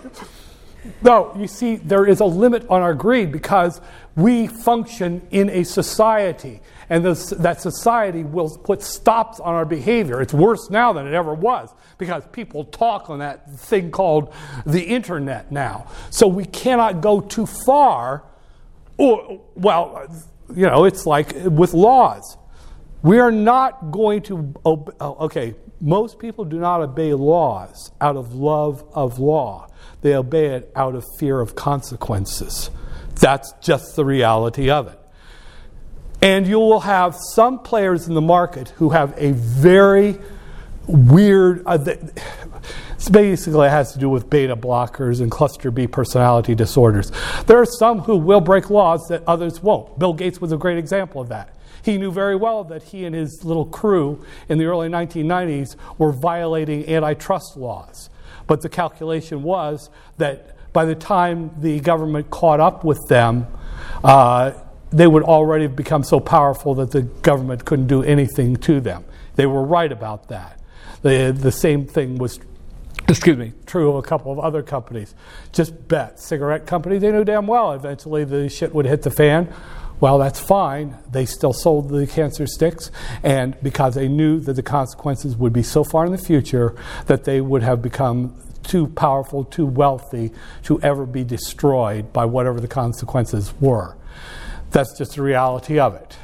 no, you see, there is a limit on our greed because we function in a society, and this, that society will put stops on our behavior. It's worse now than it ever was because people talk on that thing called the internet now. So we cannot go too far. Or, well, you know, it's like with laws. We are not going to oh, okay, most people do not obey laws out of love of law. They obey it out of fear of consequences. That's just the reality of it. And you will have some players in the market who have a very weird. Uh, basically, it has to do with beta blockers and cluster B personality disorders. There are some who will break laws that others won't. Bill Gates was a great example of that. He knew very well that he and his little crew in the early 1990s were violating antitrust laws. But the calculation was that by the time the government caught up with them, uh, they would already have become so powerful that the government couldn't do anything to them. They were right about that. The, the same thing was, excuse me, true of a couple of other companies. Just bet. Cigarette company, they knew damn well eventually the shit would hit the fan. Well, that's fine. They still sold the cancer sticks, and because they knew that the consequences would be so far in the future that they would have become too powerful, too wealthy to ever be destroyed by whatever the consequences were. That's just the reality of it.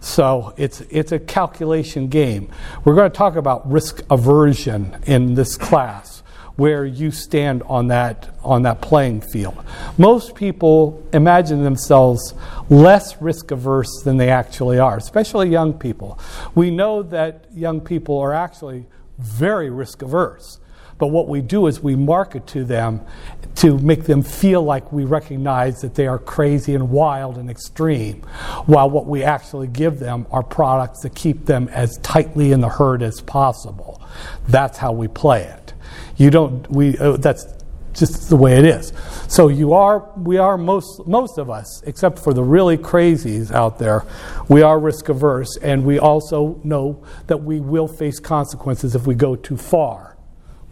So it's, it's a calculation game. We're going to talk about risk aversion in this class, where you stand on that, on that playing field. Most people imagine themselves less risk averse than they actually are, especially young people. We know that young people are actually very risk averse. But what we do is we market to them to make them feel like we recognize that they are crazy and wild and extreme, while what we actually give them are products that keep them as tightly in the herd as possible. That's how we play it. You don't. We. Uh, that's just the way it is. So you are, we are most, most of us, except for the really crazies out there, we are risk averse, and we also know that we will face consequences if we go too far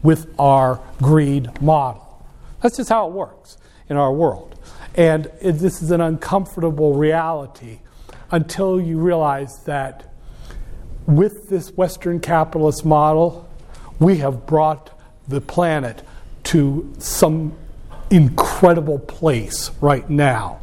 with our greed model. That's just how it works in our world. And this is an uncomfortable reality until you realize that with this Western capitalist model, we have brought the planet to some incredible place right now.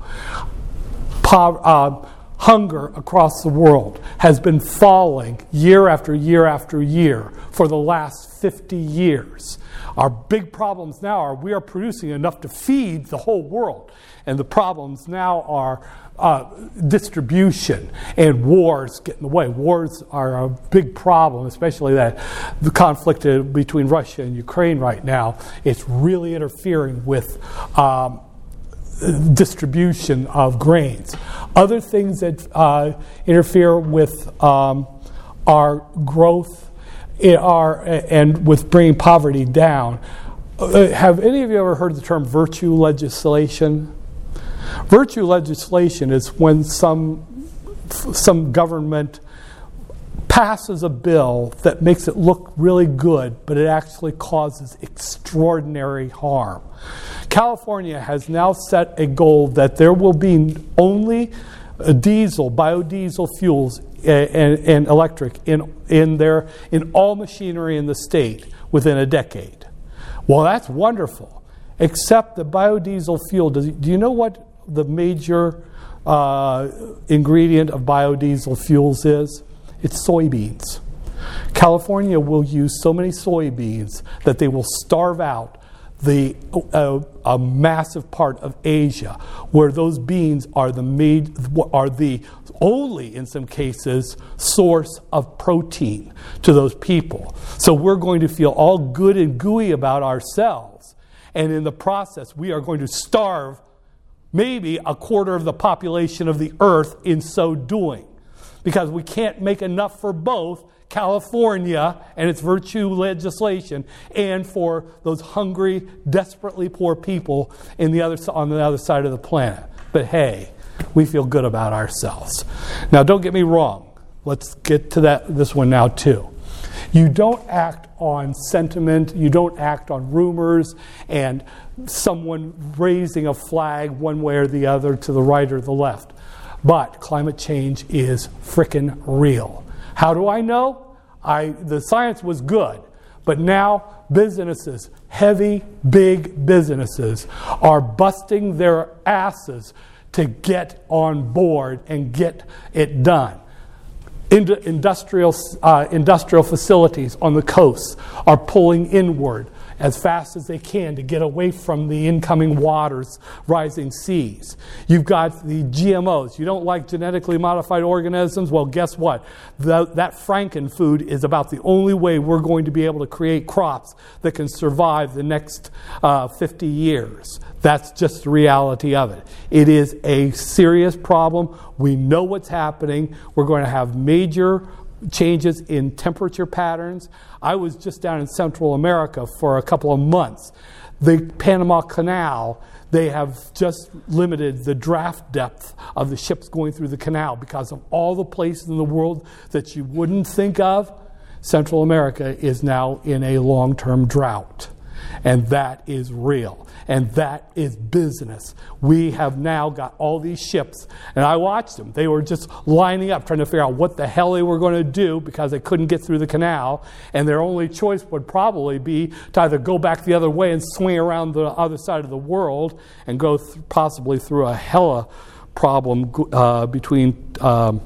Uh, hunger across the world has been falling year after year after year for the last 50 years. Our big problems now are we are producing enough to feed the whole world. And the problems now are uh, distribution and wars get in the way. Wars are a big problem, especially that the conflict between Russia and Ukraine right now. It's really interfering with um, distribution of grains. Other things that uh, interfere with um, our growth are, and with bringing poverty down. Uh, have any of you ever heard the term virtue legislation? Virtue legislation is when some, some government passes a bill that makes it look really good, but it actually causes extraordinary harm. California has now set a goal that there will be only diesel, biodiesel fuels, and, and, electric in, in, their, in all machinery in the state within a decade. Well, that's wonderful, except the biodiesel fuel. Does, do you know what the major uh, ingredient of biodiesel fuels is? It's soybeans. California will use so many soybeans that they will starve out the uh, a massive part of Asia, where those beans are the made, are the only, in some cases, source of protein to those people. So we're going to feel all good and gooey about ourselves, and in the process, we are going to starve maybe a quarter of the population of the earth in so doing, because we can't make enough for both California and its virtue legislation, and for those hungry, desperately poor people in the other, on the other side of the planet. But hey, we feel good about ourselves. Now, don't get me wrong. Let's get to that, this one now, too. You don't act on sentiment, you don't act on rumors and someone raising a flag one way or the other to the right or the left. But climate change is frickin' real. How do I know? I, the science was good, but now businesses, heavy, big businesses, are busting their asses to get on board and get it done. Industrial, uh, industrial facilities on the coasts are pulling inward as fast as they can to get away from the incoming waters, rising seas. You've got the GMOs. You don't like genetically modified organisms? Well, guess what? The, that frankenfood is about the only way we're going to be able to create crops that can survive the next uh, 50 years. That's just the reality of it. It is a serious problem. We know what's happening. We're going to have major changes in temperature patterns. I was just down in Central America for a couple of months. The Panama Canal, they have just limited the draft depth of the ships going through the canal because of all the places in the world that you wouldn't think of. Central America is now in a long term drought, and that is real and that is business. We have now got all these ships, and I watched them. They were just lining up, trying to figure out what the hell they were going to do because they couldn't get through the canal, and their only choice would probably be to either go back the other way and swing around the other side of the world and go th- possibly through a hella problem uh, between. Um,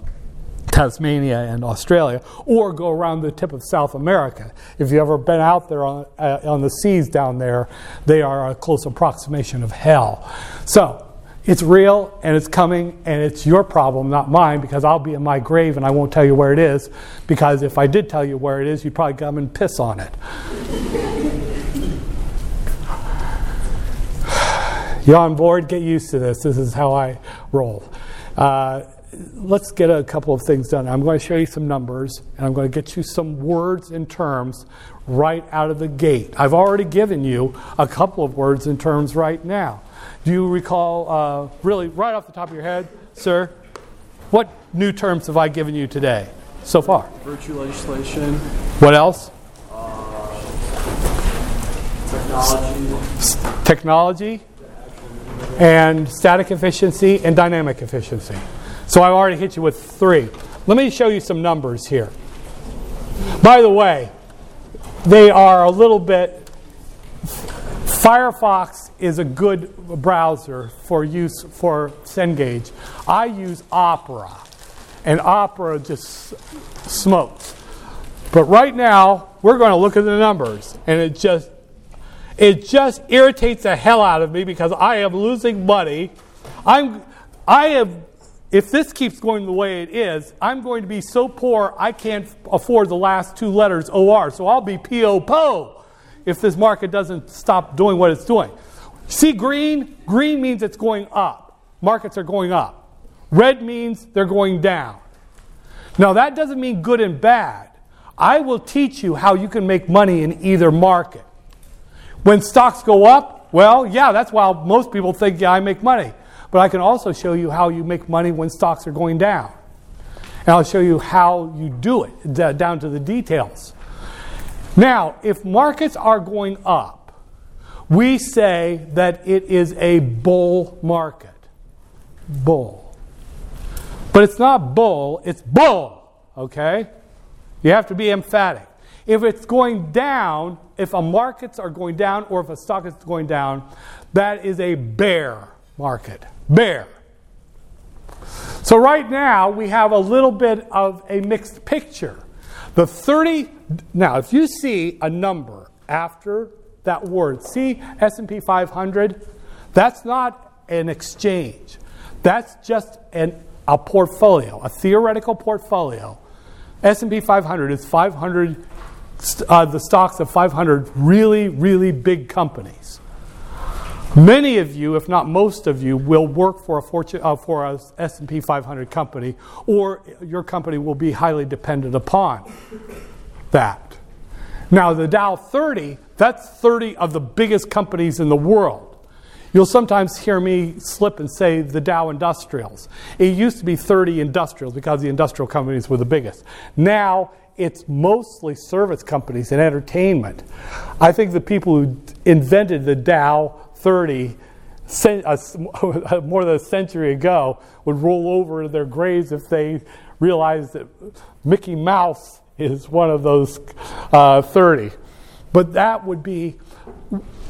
Tasmania and Australia, or go around the tip of South America. If you've ever been out there on, uh, on the seas down there, they are a close approximation of hell. So, it's real and it's coming and it's your problem, not mine, because I'll be in my grave and I won't tell you where it is. Because if I did tell you where it is, you'd probably come and piss on it. You're on board? Get used to this. This is how I roll. Uh, let's get a couple of things done. I'm going to show you some numbers, and I'm going to get you some words and terms right out of the gate. I've already given you a couple of words and terms right now. Do you recall, uh, really, right off the top of your head, sir, what new terms have I given you today so far? Virtue legislation. What else? Uh, technology. Technology and static efficiency and dynamic efficiency. So I've already hit you with three. Let me show you some numbers here. By the way, they are a little bit. Firefox is a good browser for use for Cengage. I use Opera, and Opera just smokes. But right now, we're going to look at the numbers, and it just it just irritates the hell out of me because I am losing money. I'm I have if this keeps going the way it is, I'm going to be so poor I can't afford the last two letters OR. So I'll be PO if this market doesn't stop doing what it's doing. See green? Green means it's going up. Markets are going up. Red means they're going down. Now, that doesn't mean good and bad. I will teach you how you can make money in either market. When stocks go up, well, yeah, that's why most people think, yeah, I make money. But I can also show you how you make money when stocks are going down. And I'll show you how you do it down to the details. Now, if markets are going up, we say that it is a bull market. Bull. But it's not bull, it's bull, okay? You have to be emphatic. If it's going down, if a markets are going down or if a stock is going down, that is a bear market bear. So, right now, we have a little bit of a mixed picture. The 30 now if you see a number after that word, see S&P 500, that's not an exchange. That's just an, a portfolio, a theoretical portfolio. S&P 500 is 500 uh, the stocks of 500 really really big companies. Many of you, if not most of you, will work for a fortune uh, for a S&P 500 company, or your company will be highly dependent upon that. Now, the Dow 30, that's 30 of the biggest companies in the world. You'll sometimes hear me slip and say the Dow Industrials. It used to be 30 industrials because the industrial companies were the biggest. Now it's mostly service companies and entertainment. I think the people who invented the Dow 30 more than a century ago would roll over their graves if they realized that Mickey Mouse is one of those uh, 30. But that would be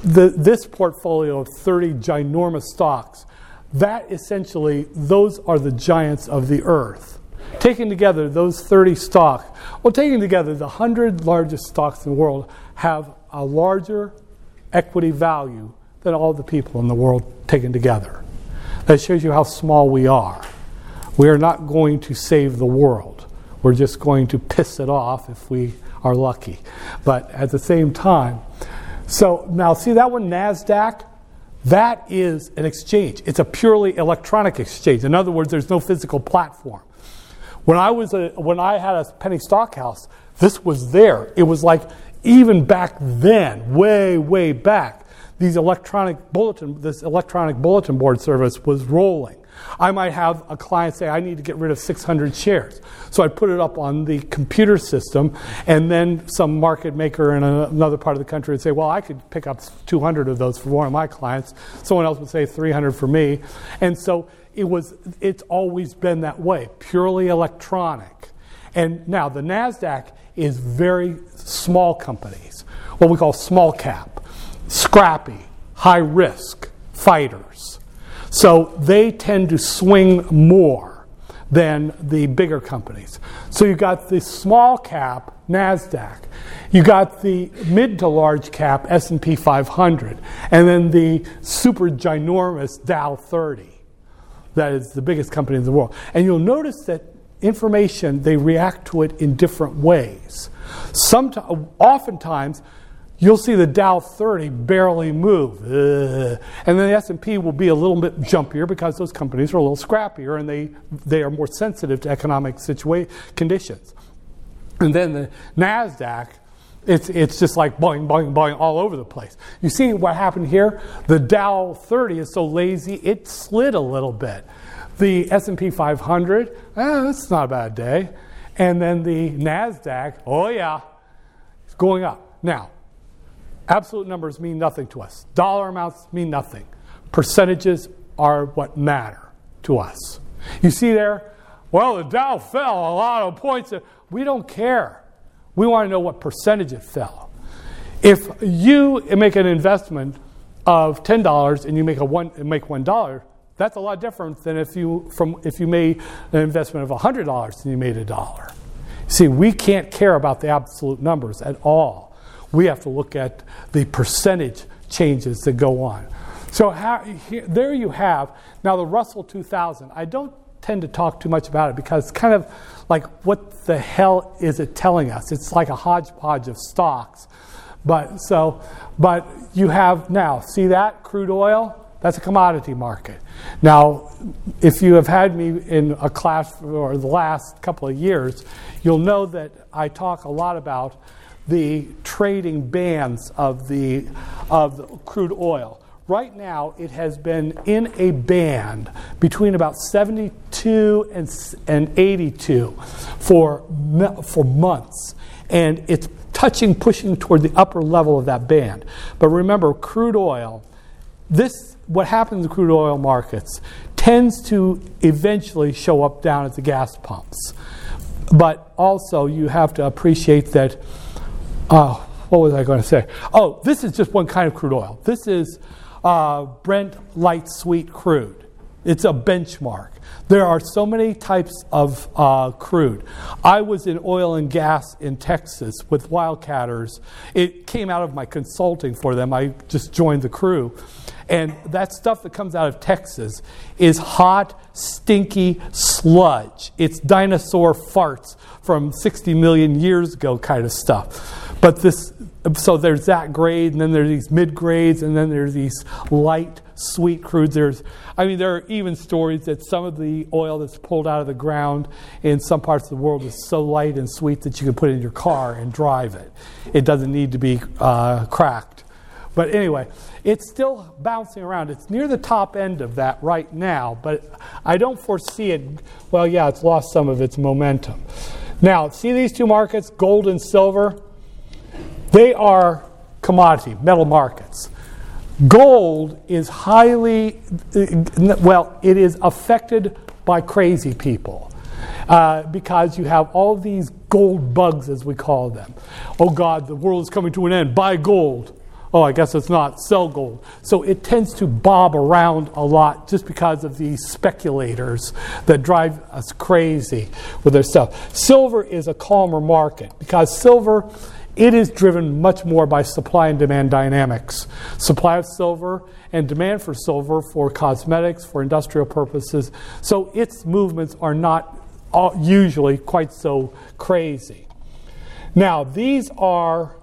the, this portfolio of 30 ginormous stocks. That essentially, those are the giants of the earth. Taking together those 30 stocks, well, taking together the 100 largest stocks in the world have a larger equity value than all the people in the world taken together. That shows you how small we are. We are not going to save the world. We're just going to piss it off if we are lucky. But at the same time, so now see that one, NASDAQ? That is an exchange. It's a purely electronic exchange. In other words, there's no physical platform. When I was a, when I had a penny stock house, this was there. It was like even back then, way, way back, these electronic bulletin, this electronic bulletin board service was rolling. I might have a client say, I need to get rid of 600 shares. So I put it up on the computer system, and then some market maker in another part of the country would say, Well, I could pick up 200 of those for one of my clients. Someone else would say 300 for me. And so it was, it's always been that way, purely electronic. And now the NASDAQ is very small companies, what we call small cap scrappy, high risk fighters. So they tend to swing more than the bigger companies. So you got the small cap Nasdaq, you got the mid to large cap S&P 500, and then the super ginormous Dow 30. That is the biggest company in the world. And you'll notice that information they react to it in different ways. Sometimes, oftentimes you'll see the Dow 30 barely move. Ugh. And then the S&P will be a little bit jumpier because those companies are a little scrappier and they, they are more sensitive to economic situa- conditions. And then the NASDAQ, it's, it's just like boing, boing, boing all over the place. You see what happened here? The Dow 30 is so lazy, it slid a little bit. The S&P 500, eh, that's not a bad day. And then the NASDAQ, oh yeah, it's going up. Now, Absolute numbers mean nothing to us. Dollar amounts mean nothing. Percentages are what matter to us. You see there? Well, the Dow fell a lot of points. We don't care. We want to know what percentage it fell. If you make an investment of ten dollars and you make a one make one dollar, that's a lot different than if you from if you made an investment of hundred dollars and you made a dollar. See, we can't care about the absolute numbers at all we have to look at the percentage changes that go on. So how, here, there you have now the Russell 2000. I don't tend to talk too much about it because it's kind of like what the hell is it telling us? It's like a hodgepodge of stocks. But so, but you have now see that crude oil. That's a commodity market. Now, if you have had me in a class for the last couple of years, you'll know that I talk a lot about the trading bands of the, of crude oil. Right now, it has been in a band between about 72 and, and 82 for, for months. And it's touching, pushing toward the upper level of that band. But remember, crude oil, this, what happens in crude oil markets, tends to eventually show up down at the gas pumps. But also, you have to appreciate that uh, what was I going to say? Oh, this is just one kind of crude oil. This is uh, Brent light sweet crude. It's a benchmark. There are so many types of uh, crude. I was in oil and gas in Texas with Wildcatters. It came out of my consulting for them. I just joined the crew. And that stuff that comes out of Texas is hot, stinky sludge. It's dinosaur farts from 60 million years ago kind of stuff. But this, so there's that grade, and then there's these mid grades, and then there's these light, sweet crudes. There's, I mean, there are even stories that some of the oil that's pulled out of the ground in some parts of the world is so light and sweet that you can put it in your car and drive it. It doesn't need to be uh, cracked. But anyway, it's still bouncing around. It's near the top end of that right now, but I don't foresee it. Well, yeah, it's lost some of its momentum. Now, see these two markets, gold and silver? They are commodity, metal markets. Gold is highly, well, it is affected by crazy people. Uh, because you have all these gold bugs, as we call them. Oh God, the world is coming to an end. Buy gold. Oh, I guess it's not. Sell gold. So it tends to bob around a lot just because of these speculators that drive us crazy with their stuff. Silver is a calmer market because silver it is driven much more by supply and demand dynamics. Supply of silver and demand for silver for cosmetics, for industrial purposes. So its movements are not usually quite so crazy. Now, these are,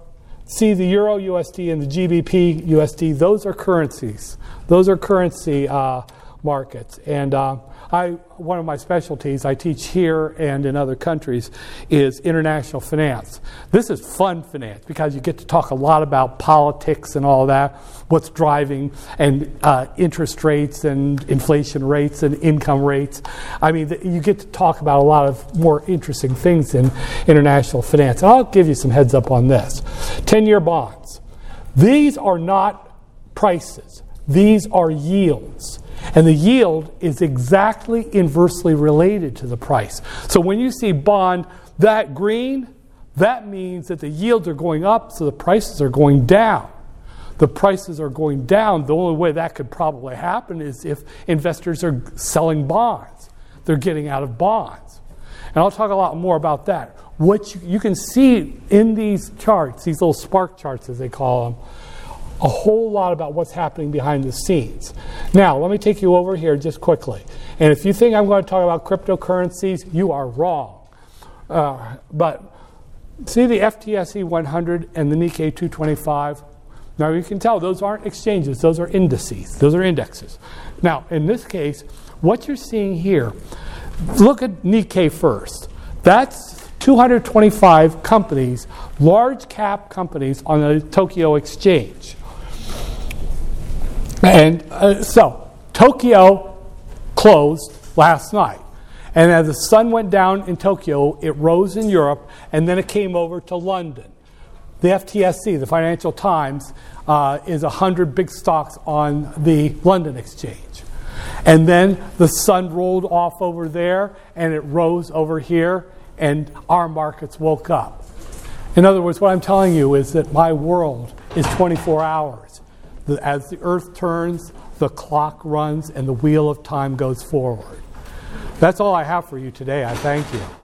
see the Euro USD and the GBP USD, those are currencies. Those are currency uh, markets. And uh, I, one of my specialties I teach here and in other countries is international finance. This is fun finance because you get to talk a lot about politics and all that, what's driving and uh, interest rates and inflation rates and income rates. I mean, you get to talk about a lot of more interesting things in international finance. And I'll give you some heads up on this 10 year bonds. These are not prices, these are yields. And the yield is exactly inversely related to the price. So when you see bond that green, that means that the yields are going up, so the prices are going down. The prices are going down. The only way that could probably happen is if investors are selling bonds. They're getting out of bonds. And I'll talk a lot more about that. What you, you can see in these charts, these little spark charts as they call them, a whole lot about what's happening behind the scenes. Now, let me take you over here just quickly. And if you think I'm going to talk about cryptocurrencies, you are wrong. Uh, but see the FTSE 100 and the Nikkei 225? Now, you can tell those aren't exchanges, those are indices, those are indexes. Now, in this case, what you're seeing here, look at Nikkei first. That's 225 companies, large cap companies on the Tokyo Exchange. And uh, so, Tokyo closed last night. And as the sun went down in Tokyo, it rose in Europe, and then it came over to London. The FTSE, the Financial Times, uh, is 100 big stocks on the London Exchange. And then the sun rolled off over there, and it rose over here, and our markets woke up. In other words, what I'm telling you is that my world is 24 hours as the earth turns, the clock runs, and the wheel of time goes forward. That's all I have for you today. I thank you.